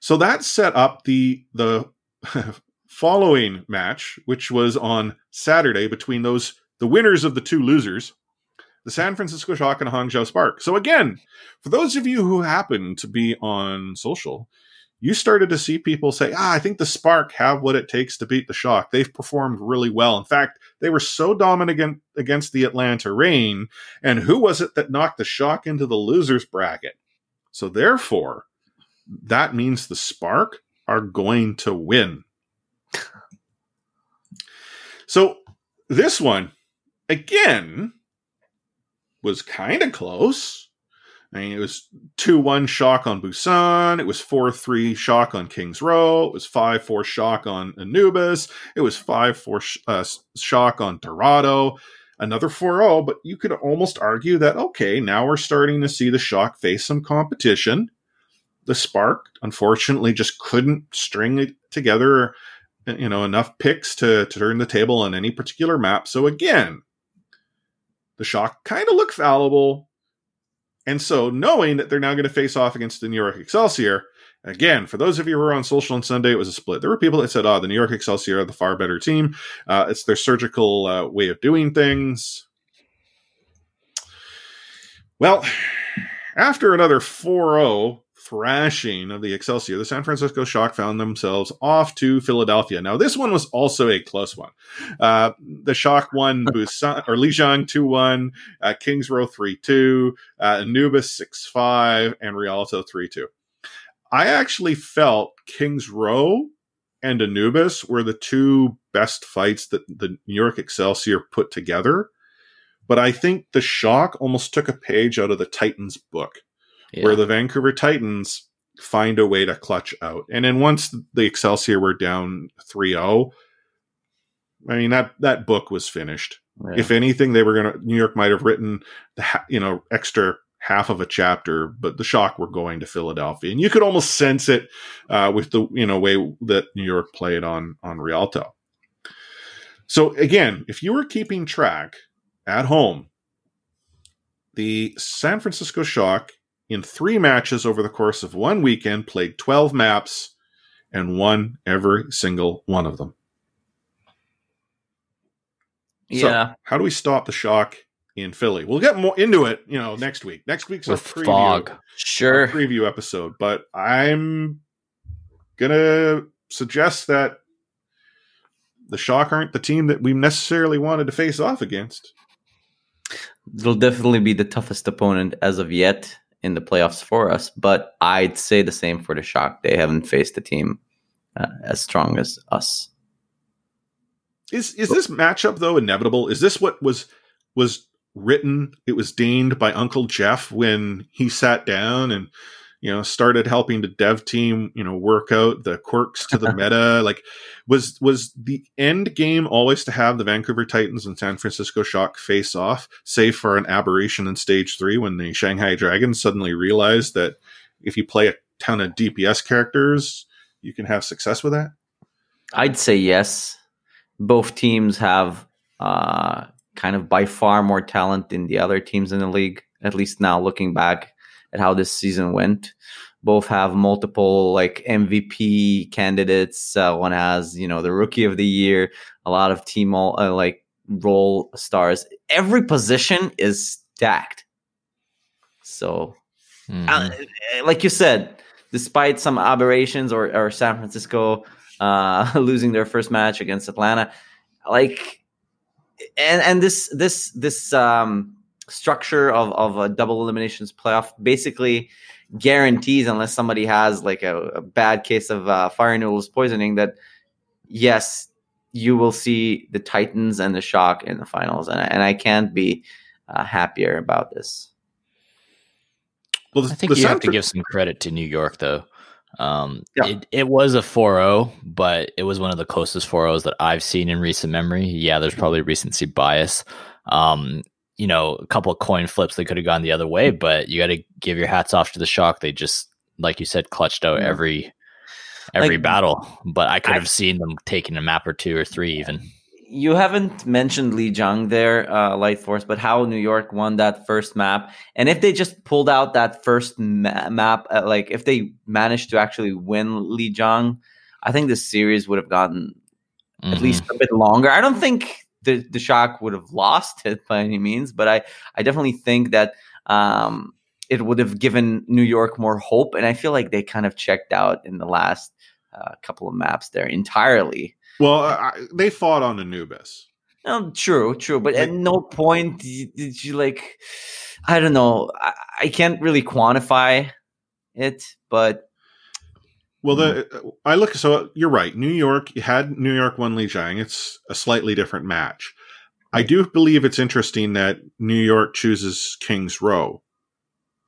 So that set up the the following match, which was on Saturday between those the winners of the two losers, the San Francisco Shock and Hangzhou Spark. So again, for those of you who happen to be on social, you started to see people say, "Ah, I think the Spark have what it takes to beat the Shock. They've performed really well. In fact, they were so dominant against the Atlanta Reign, And who was it that knocked the Shock into the losers bracket? So therefore, that means the Spark are going to win. So this one, again, was kind of close. I mean, it was 2 1 shock on Busan. It was 4 3 shock on King's Row. It was 5 4 shock on Anubis. It was 5 4 sh- uh, shock on Dorado. Another 4 0, but you could almost argue that, okay, now we're starting to see the shock face some competition. The Spark, unfortunately, just couldn't string it together, you know, enough picks to, to turn the table on any particular map. So again, the Shock kind of look fallible. And so, knowing that they're now going to face off against the New York Excelsior, again, for those of you who were on social on Sunday, it was a split. There were people that said, oh, the New York Excelsior are the far better team. Uh, it's their surgical uh, way of doing things. Well, after another 4 0 thrashing of the Excelsior, the San Francisco Shock found themselves off to Philadelphia. Now, this one was also a close one. Uh, the Shock won Busan or Lijiang 2 1, uh, King's Row 3 2, uh, Anubis 6 5, and Rialto 3 2. I actually felt King's Row and Anubis were the two best fights that the New York Excelsior put together. But I think the Shock almost took a page out of the Titans book yeah. where the Vancouver Titans find a way to clutch out. And then once the Excelsior were down 3-0, I mean that that book was finished. Yeah. If anything, they were going to New York might have written the you know extra half of a chapter, but the shock were going to Philadelphia, and you could almost sense it uh, with the you know way that New York played on on Rialto. So again, if you were keeping track at home, the San Francisco Shock in three matches over the course of one weekend, played 12 maps and won every single one of them. Yeah. So how do we stop the shock in Philly? We'll get more into it, you know, next week. Next week's With a preview, fog. Sure. preview episode, but I'm gonna suggest that the Shock aren't the team that we necessarily wanted to face off against. It'll definitely be the toughest opponent as of yet in the playoffs for us. But I'd say the same for the Shock. They haven't faced a team uh, as strong as us. Is is this matchup though inevitable? Is this what was was written? It was deigned by Uncle Jeff when he sat down and you know started helping the dev team you know work out the quirks to the meta. Like was was the end game always to have the vancouver titans and san francisco shock face off save for an aberration in stage three when the shanghai dragons suddenly realized that if you play a ton of dps characters you can have success with that? I'd say yes. Both teams have uh, kind of by far more talent than the other teams in the league at least now looking back at how this season went. Both have multiple like MVP candidates. Uh, one has you know the Rookie of the Year, a lot of team all, uh, like role stars. Every position is stacked. So, mm-hmm. uh, like you said, despite some aberrations or, or San Francisco uh, losing their first match against Atlanta, like and and this this this um structure of, of a double eliminations playoff basically guarantees unless somebody has like a, a bad case of uh, fire noodles poisoning that yes you will see the titans and the shock in the finals and, and i can't be uh, happier about this. Well i think you have to give some credit to new york though. Um, yeah. it, it was a 4-0 but it was one of the closest 4-0s that i've seen in recent memory. Yeah there's probably recency bias. Um, you know, a couple of coin flips they could have gone the other way, but you got to give your hats off to the shock. They just, like you said, clutched out every every like, battle. But I could have seen them taking a map or two or three even. You haven't mentioned Lijiang there, uh, Light Force, but how New York won that first map, and if they just pulled out that first ma- map, uh, like if they managed to actually win Lijiang, I think this series would have gotten mm-hmm. at least a bit longer. I don't think the the shock would have lost it by any means, but I I definitely think that um, it would have given New York more hope, and I feel like they kind of checked out in the last uh, couple of maps there entirely. Well, I, they fought on Anubis. No, true, true, but at no point did you like. I don't know. I, I can't really quantify it, but well, the I look so you're right. New York had New York won Lijiang. It's a slightly different match. I do believe it's interesting that New York chooses King's Row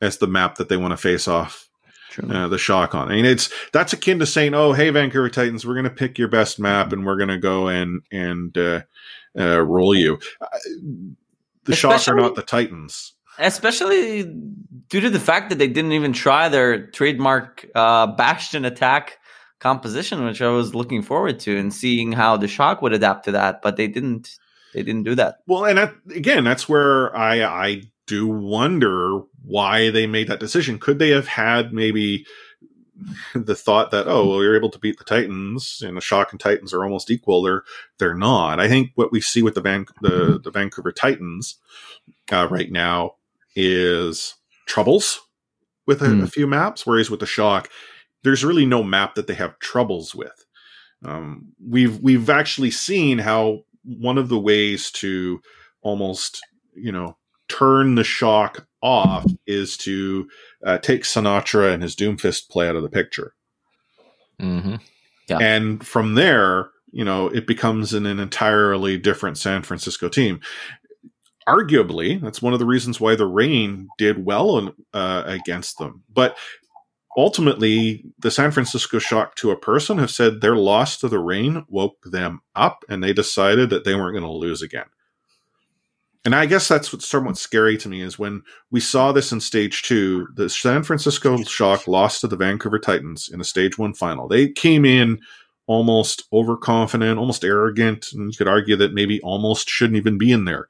as the map that they want to face off uh, the shock on. I mean, it's that's akin to saying, "Oh, hey, Vancouver Titans, we're going to pick your best map and we're going to go and and uh, uh, roll you." Uh, the Especially- shock are not the Titans especially due to the fact that they didn't even try their trademark uh, bastion attack composition, which I was looking forward to and seeing how the shock would adapt to that, but they didn't. They didn't do that. Well, and again, that's where I I do wonder why they made that decision. Could they have had maybe the thought that oh well you're able to beat the Titans and the Shock and Titans are almost equal. They're they're not. I think what we see with the Van the, the Vancouver Titans uh, right now is troubles with a, mm. a, few maps, whereas with the Shock, there's really no map that they have troubles with. Um, we've we've actually seen how one of the ways to almost you know turn the Shock off is to uh, take Sinatraa and his Doomfist play out of the picture. Mm-hmm. Yeah. And from there, you know, it becomes an, an entirely different San Francisco team arguably, that's one of the reasons why the Reign did well uh, against them. But ultimately, the San Francisco Shock to a person have said their loss to the Reign woke them up, and they decided that they weren't going to lose again. And I guess that's what's somewhat scary to me is when we saw this in stage two, the San Francisco Shock lost to the Vancouver Titans in a stage one final. They came in almost overconfident, almost arrogant, and you could argue that maybe almost shouldn't even be in there.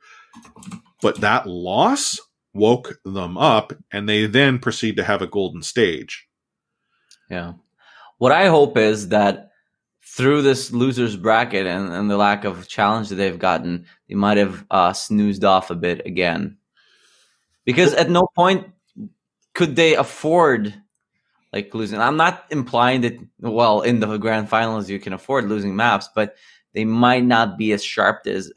But that loss woke them up, and they then proceed to have a golden stage. Yeah. What I hope is that through this losers bracket and, and the lack of challenge that they've gotten, they might have uh, snoozed off a bit again. Because at no point could they afford like losing. I'm not implying that well in the grand finals you can afford losing maps, but they might not be as sharp as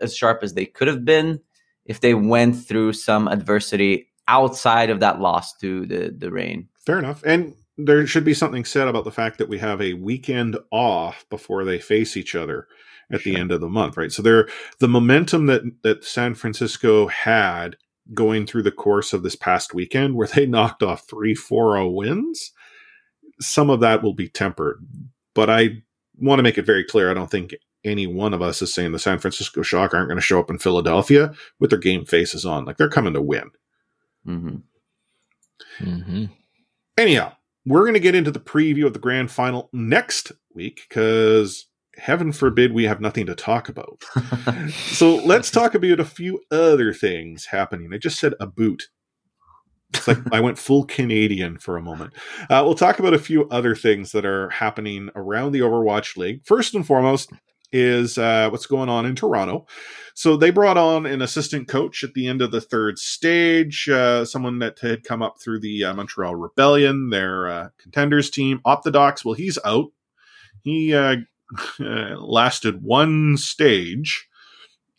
as sharp as they could have been if they went through some adversity outside of that loss to the the Reign. Fair enough, and there should be something said about the fact that we have a weekend off before they face each other at sure. the end of the month, right? So there, the momentum that that San Francisco had going through the course of this past weekend, where they knocked off three 4-0 wins, some of that will be tempered. But I want to make it very clear. I don't think any one of us is saying the San Francisco Shock aren't going to show up in Philadelphia with their game faces on. Like they're coming to win. Mm-hmm. Mm-hmm. Anyhow, we're going to get into the preview of the grand final next week because heaven forbid we have nothing to talk about. so let's talk about a few other things happening. I just said a boot. It's like I went full Canadian for a moment. Uh, we'll talk about a few other things that are happening around the Overwatch League. First and foremost is uh, what's going on in Toronto. So they brought on an assistant coach at the end of the third stage, uh, someone that had come up through the uh, Montreal Rebellion, their uh, contenders team. Optidox, well, he's out. He uh, lasted one stage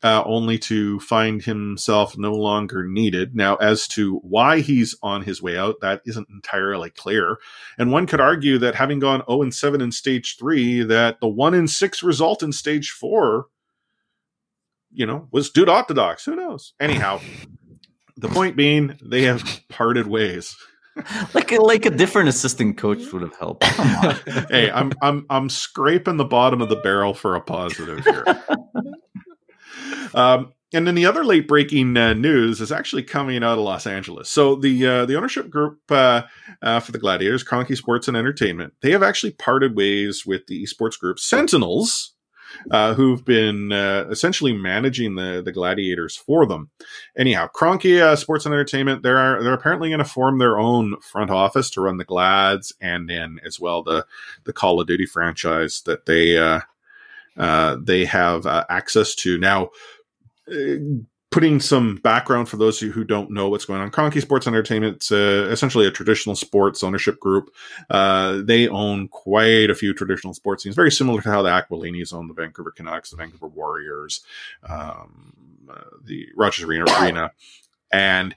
uh, only to find himself no longer needed. Now, as to why he's on his way out, that isn't entirely clear. And one could argue that having gone 0 and 7 in stage three, that the 1 in 6 result in stage four, you know, was due to Orthodox. Who knows? Anyhow, the point being, they have parted ways. like a, like a different assistant coach would have helped. hey, I'm I'm I'm scraping the bottom of the barrel for a positive here. Um, and then the other late breaking uh, news is actually coming out of Los Angeles. So the uh, the ownership group uh, uh for the Gladiators, Kroenke Sports and Entertainment, they have actually parted ways with the esports group Sentinels, uh, who've been uh, essentially managing the the Gladiators for them. Anyhow, Kroenke Sports and Entertainment, they're they're apparently going to form their own front office to run the Glads and then as well the the Call of Duty franchise that they they have access to now. Uh, putting some background for those of you who don't know what's going on, Kroenke Sports Entertainment, it's uh, essentially a traditional sports ownership group. Uh, they own quite a few traditional sports teams, very similar to how the Aquilinis own the Vancouver Canucks, the Vancouver Warriors, um, uh, the Rogers Arena, Arena. And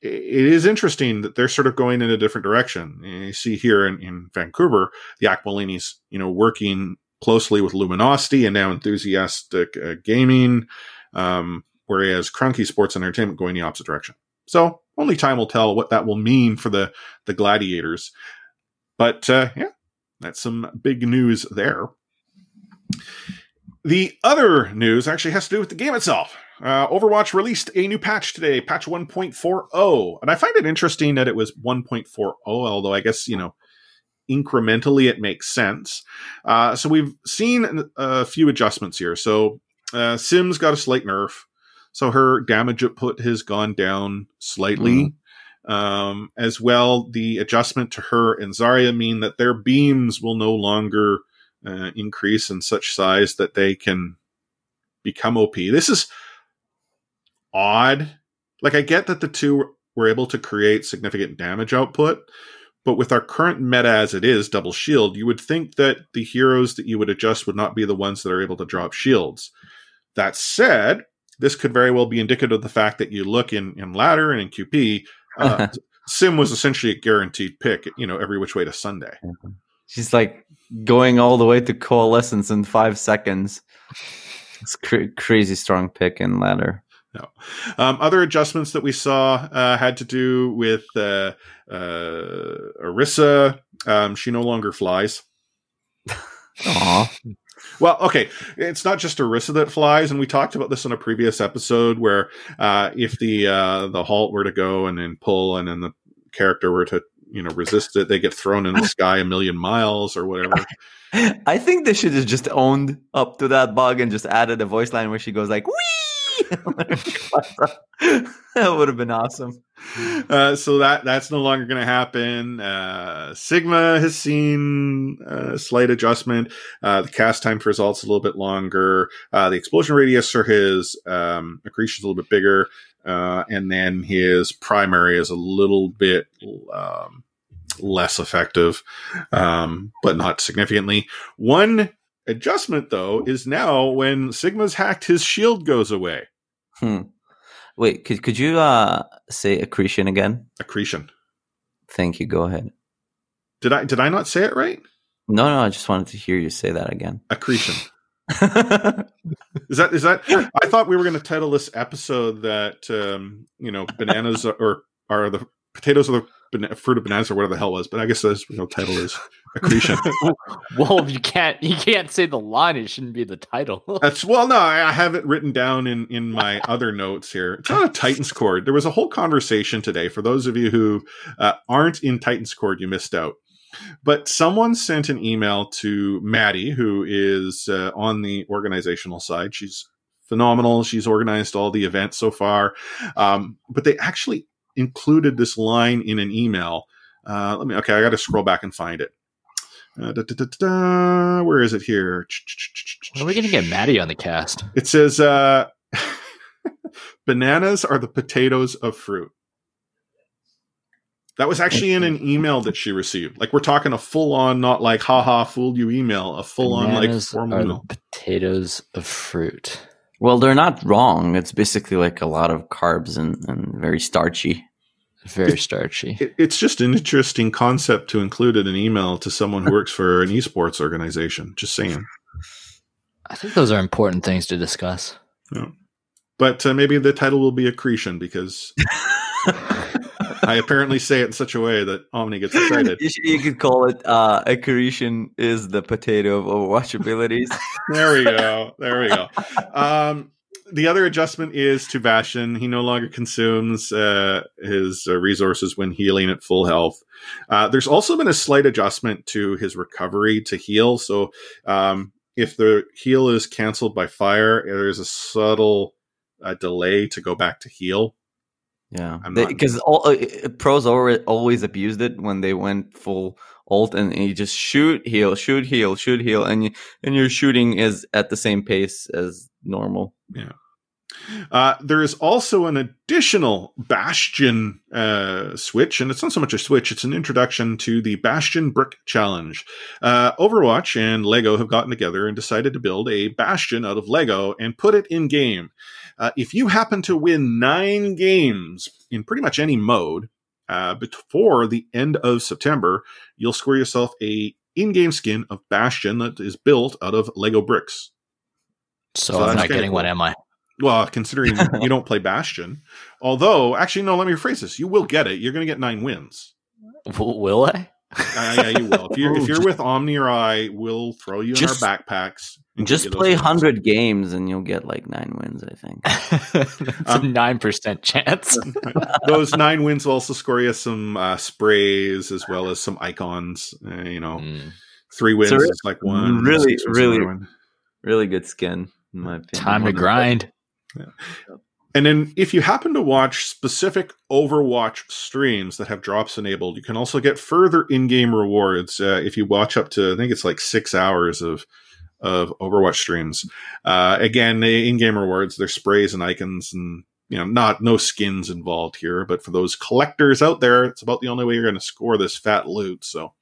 it is interesting that they're sort of going in a different direction. You see here in, in Vancouver, the Aquilinis, you know, working closely with Luminosity and now Enthusiastic uh, Gaming. Um, whereas Kroenke Sports Entertainment going the opposite direction. So only time will tell what that will mean for the the Gladiators. But uh, yeah, that's some big news there. The other news actually has to do with the game itself. Uh, Overwatch released a new patch today, patch 1.40, and I find it interesting that it was 1.40, although I guess you know incrementally it makes sense. Uh, so we've seen a few adjustments here. So uh, Sym's got a slight nerf. So her damage output has gone down slightly. Mm. Um, as well, the adjustment to her and Zarya mean that their beams will no longer uh, increase in such size that they can become OP. This is odd. Like, I get that the two were able to create significant damage output, but with our current meta as it is, double shield, you would think that the heroes that you would adjust would not be the ones that are able to drop shields. That said, this could very well be indicative of the fact that you look in, in ladder and in QP, uh, Sym was essentially a guaranteed pick, you know, every which way to Sunday. She's like going all the way to coalescence in five seconds. It's cr- crazy strong pick in ladder. No. Um, other adjustments that we saw uh, had to do with uh, uh, Orisa. Um, she no longer flies. Aw. Well, okay, it's not just Orisa that flies, and we talked about this in a previous episode where uh, if the uh, the halt were to go and then pull, and then the character were to you know resist it, they get thrown in the sky a million miles or whatever. I think they should have just owned up to that bug and just added a voice line where she goes like "wee." that would have been awesome. Uh, so that that's no longer going to happen. Uh, Sigma has seen a slight adjustment. Uh, the cast time for results a little bit longer. Uh, the explosion radius for his um, accretion is a little bit bigger, uh, and then his primary is a little bit. Um, less effective, um, but not significantly. One adjustment, though, is now when Sigma's hacked, his shield goes away. Hmm. Wait, could could you uh, say accretion again? Accretion. Thank you. Go ahead. Did I did I not say it right? No, no, I just wanted to hear you say that again. Accretion. is that is that? I thought we were going to title this episode that um, you know bananas are, or are the potatoes are the fruit of bananas or whatever the hell it was. But I guess the title is accretion. well, you can't you can't say the line; it shouldn't be the title. That's well, no, I I have it written down in in my other notes here. It's not a Titans Cord. There was a whole conversation today. For those of you who uh, aren't in Titans Cord, you missed out. But someone sent an email to Maddie, who is uh, on the organizational side. She's phenomenal. She's organized all the events so far. Um, but they actually included this line in an email. Uh, let me. Okay, I got to scroll back and find it. Uh, da, da, da, da, da. Where is it here? When are we gonna get Maddie on the cast? It says uh, bananas are the potatoes of fruit. That was actually in an email that she received. Like we're talking a full on, not like haha fooled you email, a full on like Bananas formal are email. potatoes of fruit. Well, they're not wrong. It's basically like a lot of carbs and, and very starchy. Very starchy. It, it's just an interesting concept to include in an email to someone who works for an esports organization. Just saying. I think those are important things to discuss. But uh, maybe the title will be accretion because I apparently say it in such a way that Omni gets excited. You, should- you could call it uh, accretion is the potato of Overwatch abilities. there we go. There we go. Um, the other adjustment is to Bastion. He no longer consumes uh, his uh, resources when healing at full health. Uh, there's also been a slight adjustment to his recovery to heal. So um, if the heal is canceled by fire, there's a subtle uh, delay to go back to heal. Yeah, because all uh, uh, pros always abused it when they went full ult and you just shoot, heal, shoot, heal, shoot, heal, and you, and your shooting is at the same pace as normal. Yeah. Uh, there is also an additional Bastion uh, switch, and it's not so much a switch, it's an introduction to the Bastion Brick Challenge. Uh, Overwatch and LEGO have gotten together and decided to build a Bastion out of LEGO and put it in game. Uh, if you happen to win nine games in pretty much any mode uh, before the end of September, you'll score yourself a in-game skin of Bastion that is built out of LEGO bricks. So, So I'm not getting one, am I? Well, considering you don't play Bastion, although actually no, let me rephrase this: you will get it. You're going to get nine wins. W- will I? Uh, yeah, you will. If you're if you're with Omni or I, we'll throw you Just- in our backpacks. Just give you those play hundred games and you'll get like nine wins. I think. It's Um, a nine percent chance. Those nine wins will also score you some uh, sprays as well as some icons. Uh, you know, Mm. three wins So is like one. really- six wins is really- really good skin, in my opinion. Time to One of the- grind. And then if you happen to watch specific Overwatch streams that have drops enabled, you can also get further in-game rewards uh, if you watch up to I think it's like 6 hours of of Overwatch streams. Uh, again, the in-game rewards, there's sprays and icons and you know, not no skins involved here, but for those collectors out there, it's about the only way you're going to score this fat loot, so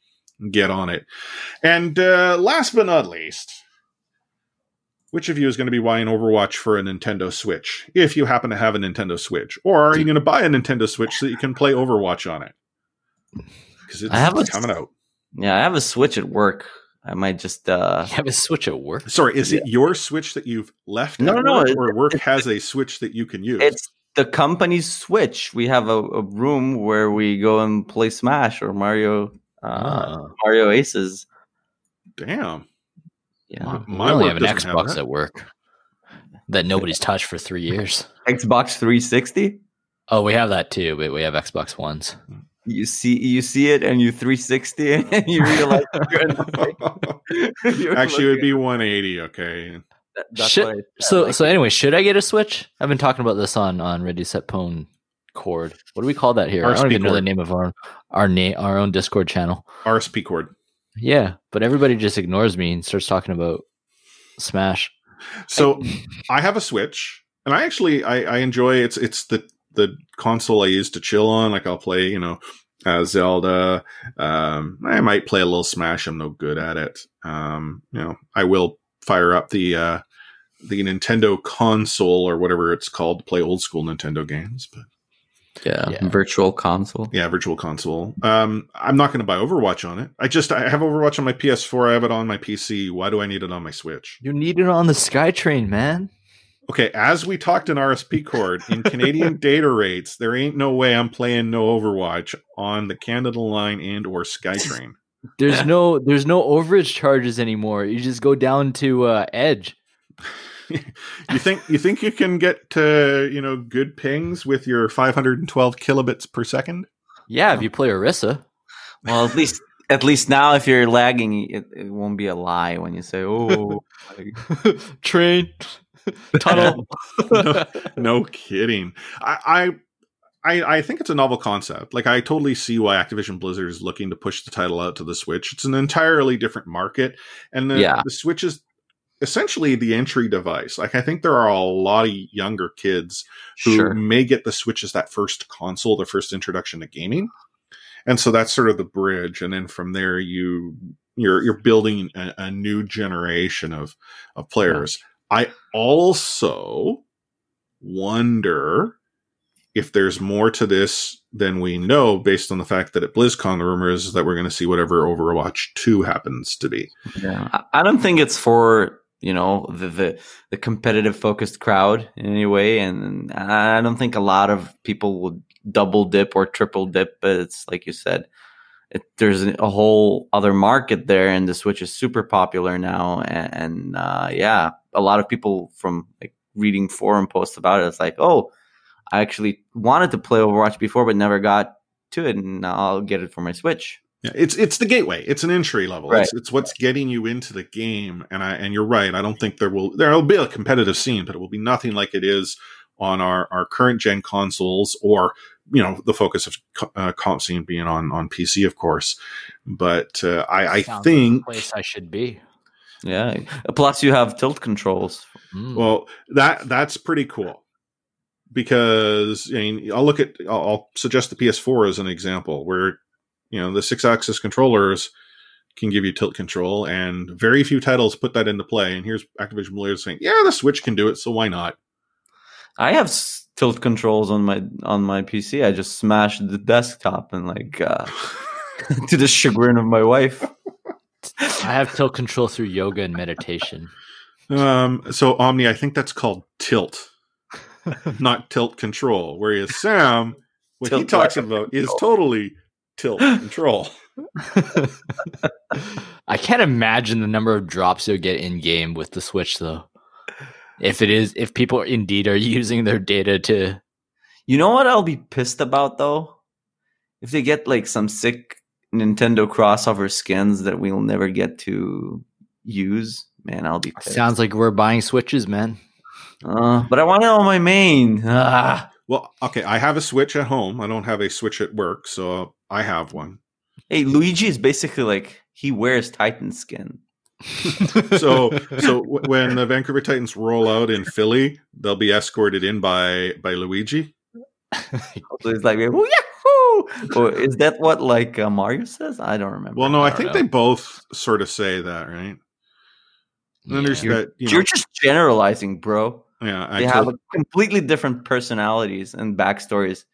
get on it. And uh, last but not least, which of you is going to be buying Overwatch for a Nintendo Switch if you happen to have a Nintendo Switch? Or are you going to buy a Nintendo Switch so that you can play Overwatch on it? Because it's I have a- coming out. Yeah, I have a Switch at work. I might just. uh have a switch at work. Sorry, is it your Switch that you've left? No, at no, work, it- or work has a Switch that you can use. It's the company's Switch. We have a, a room where we go and play Smash or Mario. Uh, Oh. Mario Aces. Damn. Yeah, Wow. We My only have an doesn't have Xbox at work that nobody's touched for three years. Xbox 360. Oh, we have that too, but we have Xbox Ones. You see, you see it, and you 360, and you realize you're in the you're Actually, it would be 180. Okay. that- that's Shit. what I said, So, like- so anyway, should I get a Switch? I've been talking about this on on Ready Set Pwn Cord. What do we call that here? I don't RSP even know the name of our our name our own Discord channel. RSP cord. Yeah, but everybody just ignores me and starts talking about Smash. So I have a Switch, and I actually I, I enjoy it's it's the the console I use to chill on. Like I'll play, you know, uh, Zelda. Um, I might play a little Smash. I'm no good at it. Um, you know, I will fire up the uh, the Nintendo console or whatever it's called to play old school Nintendo games. But yeah, Yeah. virtual console. yeah, Virtual Console. Um, I'm not going to buy Overwatch on it. I just I have Overwatch on my PS4. I have it on my PC. Why do I need it on my Switch? You need it on the SkyTrain, man. Okay, as we talked in RSP cord, in Canadian data rates, there ain't no way I'm playing no Overwatch on the Canada Line and or SkyTrain. There's no there's no overage charges anymore. You just go down to uh, Edge. you think you think you can get to you know good pings with your 512 kilobits per second? Yeah, if you play Orisa. Well, at least at least now, if you're lagging, it, it won't be a lie when you say, "Oh, Train. Tunnel. no, no kidding. I, I I I think it's a novel concept. Like I totally see why Activision Blizzard is looking to push the title out to the Switch. It's an entirely different market, and the, Yeah. the Switch is essentially the entry device. Like I think there are a lot of younger kids who sure." may get the Switch as that first console, their first introduction to gaming, and so that's sort of the bridge. And then from there, you you're you're building a, a new generation of of players. I also wonder if there's more to this than we know, based on the fact that at BlizzCon the rumor is that we're going to see whatever Overwatch Two happens to be. Yeah, I don't think it's for you know the the, the competitive focused crowd in any way, and I don't think a lot of people would double dip or triple dip. But it's like you said, it, there's a whole other market there, and the Switch is super popular now, and, and uh, yeah, a lot of people from like reading forum posts about it. It's like, oh, I actually wanted to play Overwatch before, but never got to it, and I'll get it for my Switch. Yeah, it's it's the gateway. It's an entry level. Right. It's, it's what's getting you into the game. And I and you're right. I don't think there will there will be a competitive scene, but it will be nothing like it is on our, our current gen consoles or, you know, the focus of uh, comp scene being on, on PC, of course. But uh, I, I Sounds like think, place I should be. Yeah. Plus, you have tilt controls. Mm. well, that that's pretty cool because I mean, I'll look at, I'll, I'll suggest the PS4 as an example where, you know, the six axis controllers can give you tilt control, and very few titles put that into play. And here's Activision Blizzard saying, "Yeah, the Switch can do it, so why not?" I have s- tilt controls on my on my PC. I just smashed the desktop and like uh, to the chagrin of my wife. I have tilt control through yoga and meditation. Um, so Omni, I think that's called tilt, not tilt control. Whereas Sam, what he talks lack of about is totally tilt control. I can't imagine the number of drops you'll get in game with the Switch, though. If it is, if people indeed are using their data to, You know what I'll be pissed about though? If they get like some sick Nintendo crossover skins that we'll never get to use, man, I'll be pissed. sounds like we're buying Switches, man. Uh, but I want it on my main. Ah. Well, okay, I have a Switch at home. I don't have a Switch at work, so I have one. Hey, Luigi is basically like he wears Titan skin. So, so when the Vancouver Titans roll out in Philly, they'll be escorted in by by Luigi. So it's like, "Woo, yahoo!" Or is that what like uh, Mario says? I don't remember. Well, no, I, I think know. they both sort of say that, right? And then there's Yeah. that, you know, You're just generalizing, bro. Yeah. They I have told- a completely different personalities and backstories.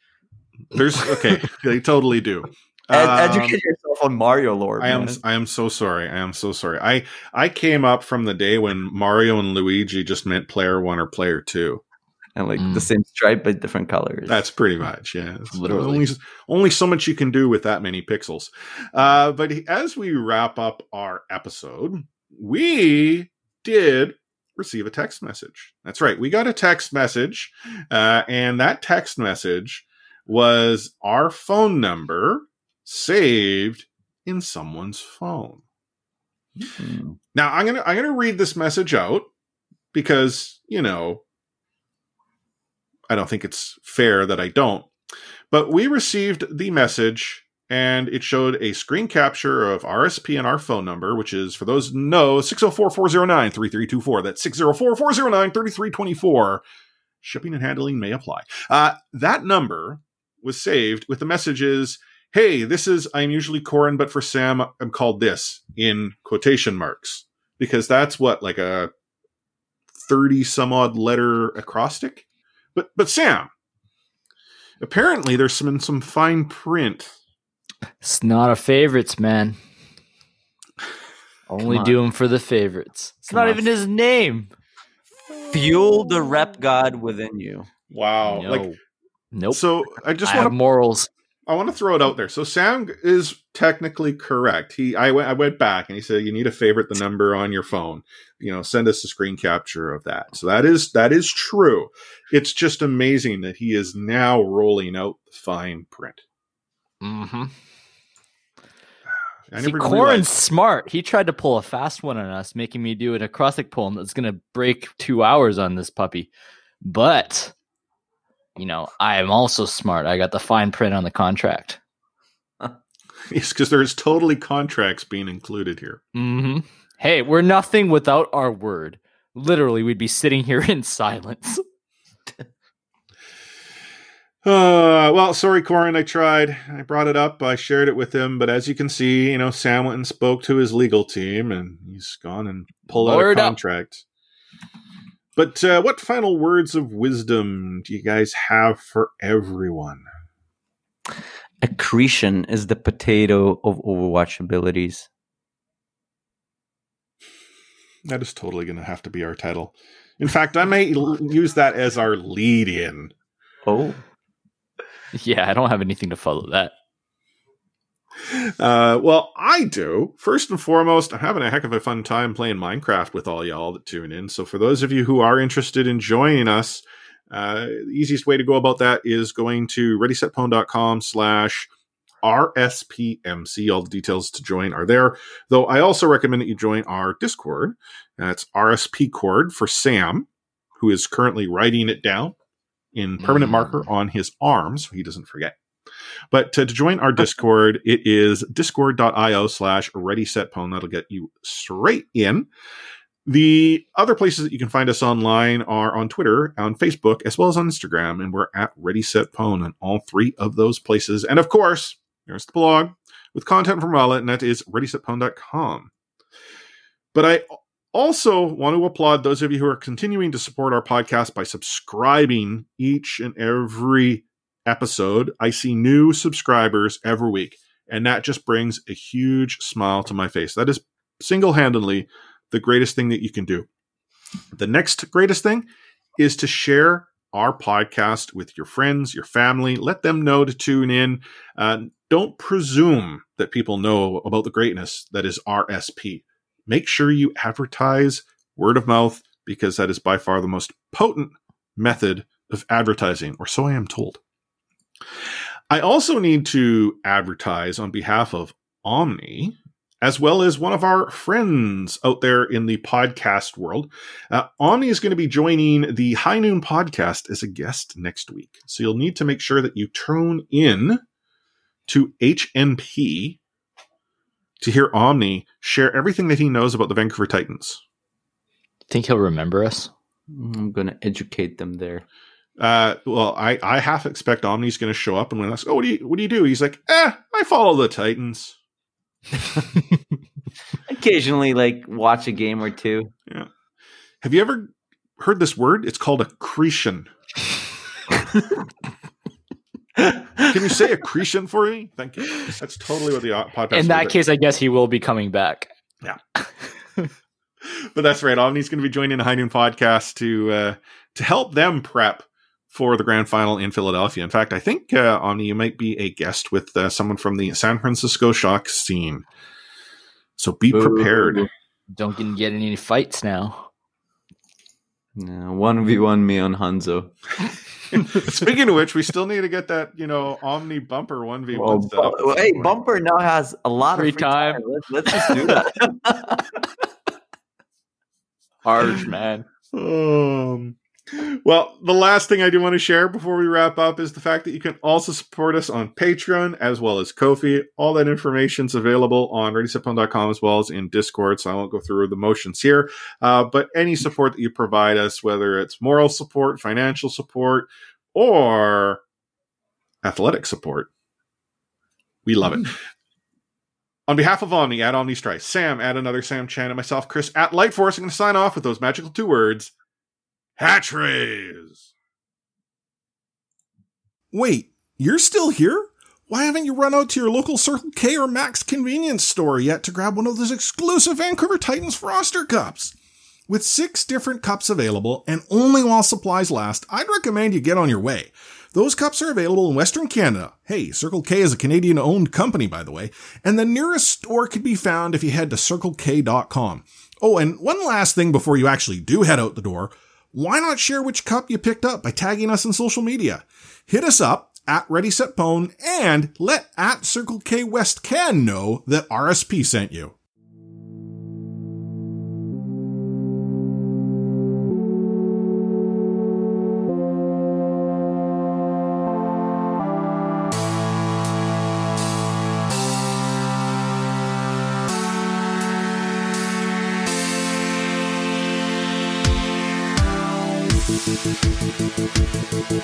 there's okay, they totally do. Ed- Um, educate yourself on Mario lore. I am man. I am so sorry. I am so sorry. I I came up from the day when Mario and Luigi just meant player one or player two. and like Mm. the same stripe but different colors. That's pretty much yeah. It's Literally. only only so much you can do with that many pixels. Uh, but as we wrap up our episode, we did receive a text message. That's right. We got a text message, uh, and that text message was our phone number saved in someone's phone. Mm. Now I'm gonna I'm gonna read this message out because you know I don't think it's fair that I don't. But we received the message and it showed a screen capture of RSP and our phone number, which is for those know 604-409-3324. That's 604-409-3324. Shipping and handling may apply. Uh, that number was saved with the messages hey, this is I'm usually Corin, but for Sam, I'm called this in quotation marks because that's what like a thirty some odd letter acrostic. But but Sam, apparently there's some some fine print. It's not a favorites, man. Only on. do them for the favorites. It's Come not on. even his name. Fuel the rep god within you. Wow, No. like nope. so. I just want to morals. I want to throw it out there. So Sam is technically correct. He I went I went back and he said you need to favorite the number on your phone. You know, send us a screen capture of that. So that is that is true. It's just amazing that he is now rolling out the fine print. Mm-hmm. I See, never Corin's realized- smart. He tried to pull a fast one on us, making me do an acrostic poem that's going to break two hours on this puppy. But, you know, I am also smart. I got the fine print on the contract. Yes, because there's totally contracts being included here. hmm Hey, we're nothing without our word. Literally, we'd be sitting here in silence. Uh, well, sorry, Corin. I tried. I brought it up. I shared it with him, but as you can see, you know, Sam went and spoke to his legal team, and he's gone and pulled out Lawyered a up. contract. But uh, what final words of wisdom do you guys have for everyone? Accretion is the potato of Overwatch abilities. That is totally going to have to be our title. In fact, I may l- use that as our lead-in. Oh, yeah, I don't have anything to follow that. Uh, well, I do. First and foremost, I'm having a heck of a fun time playing Minecraft with all y'all that tune in. So, for those of you who are interested in joining us, uh, the easiest way to go about that is going to readysetpwn.com slash RSPMC. All the details to join are there. Though I also recommend that you join our Discord. That's RSP Cord for Sam, who is currently writing it down in permanent Mm. marker on his arm so he doesn't forget. But to, to join our Discord, it is discord.io slash ready set pwn. That'll get you straight in. The other places that you can find us online are on Twitter, on Facebook, as well as on Instagram, and we're at Ready Set Pwn on all three of those places. And of course, there's the blog with content from Wallet, and that is readysetpwn.com. But I also want to applaud those of you who are continuing to support our podcast by subscribing each and every episode. I see new subscribers every week, and that just brings a huge smile to my face. That is single handedly the greatest thing that you can do. The next greatest thing is to share our podcast with your friends, your family. Let them know to tune in. Uh, don't presume that people know about the greatness that is RSP. Make sure you advertise word of mouth because that is by far the most potent method of advertising, or so I am told. I also need to advertise on behalf of Omni, as well as one of our friends out there in the podcast world. Uh, Omni is going to be joining the High Noon podcast as a guest next week. So you'll need to make sure that you tune in to HNP to hear Omni share everything that he knows about the Vancouver Titans. Think he'll remember us? I'm gonna educate them there. Uh, well, I, I half expect Omni's going to show up and when I ask, oh, what do you what do you do? He's like, eh, I follow the Titans. Occasionally, like watch a game or two. Have you ever heard this word? It's called accretion. Can you say accretion for me? Thank you. That's totally what the uh, podcast. In that case, I guess he will be coming back. Yeah. but that's right. Omni's going to be joining the High Noon podcast to uh, to help them prep for the grand final in Philadelphia. In fact, I think uh, Omni, you might be a guest with uh, someone from the San Francisco Shock scene. So be Boo. prepared. Don't get, get any fights now. One v one me on Hanzo. Speaking of which, we still need to get that you know Omni bumper one v Well, one set up. Bu- hey, Bumper now has a lot Free of free time. time. Let's, let's just do that. Harsh, man. Um, well, the last thing I do want to share before we wrap up is the fact that you can also support us on Patreon as well as Ko-fi. All that information is available on ReadySetPwn.com as well as in Discord, so I won't go through the motions here. Uh, but any support that you provide us, whether it's moral support, financial support, or athletic support, we love it. On behalf of Omni at Omni Strife, Sam at another Sam Chan, and myself, Chris at Light Force, I'm going to sign off with those magical two words Hatchrays. Wait, you're still here? Why haven't you run out to your local Circle K or Mac's convenience store yet to grab one of those exclusive Vancouver Titans Froster cups? With six different cups available and only while supplies last, I'd recommend you get on your way. Those cups are available in Western Canada. Hey, Circle K is a Canadian owned company, by the way, and the nearest store could be found if you head to circlek.com. Oh, and one last thing before you actually do head out the door. Why not share which cup you picked up by tagging us on social media? Hit us up at Ready Set Pwn and let at Circle K West Can know that RSP sent you. ピピピピピピピピピピピピ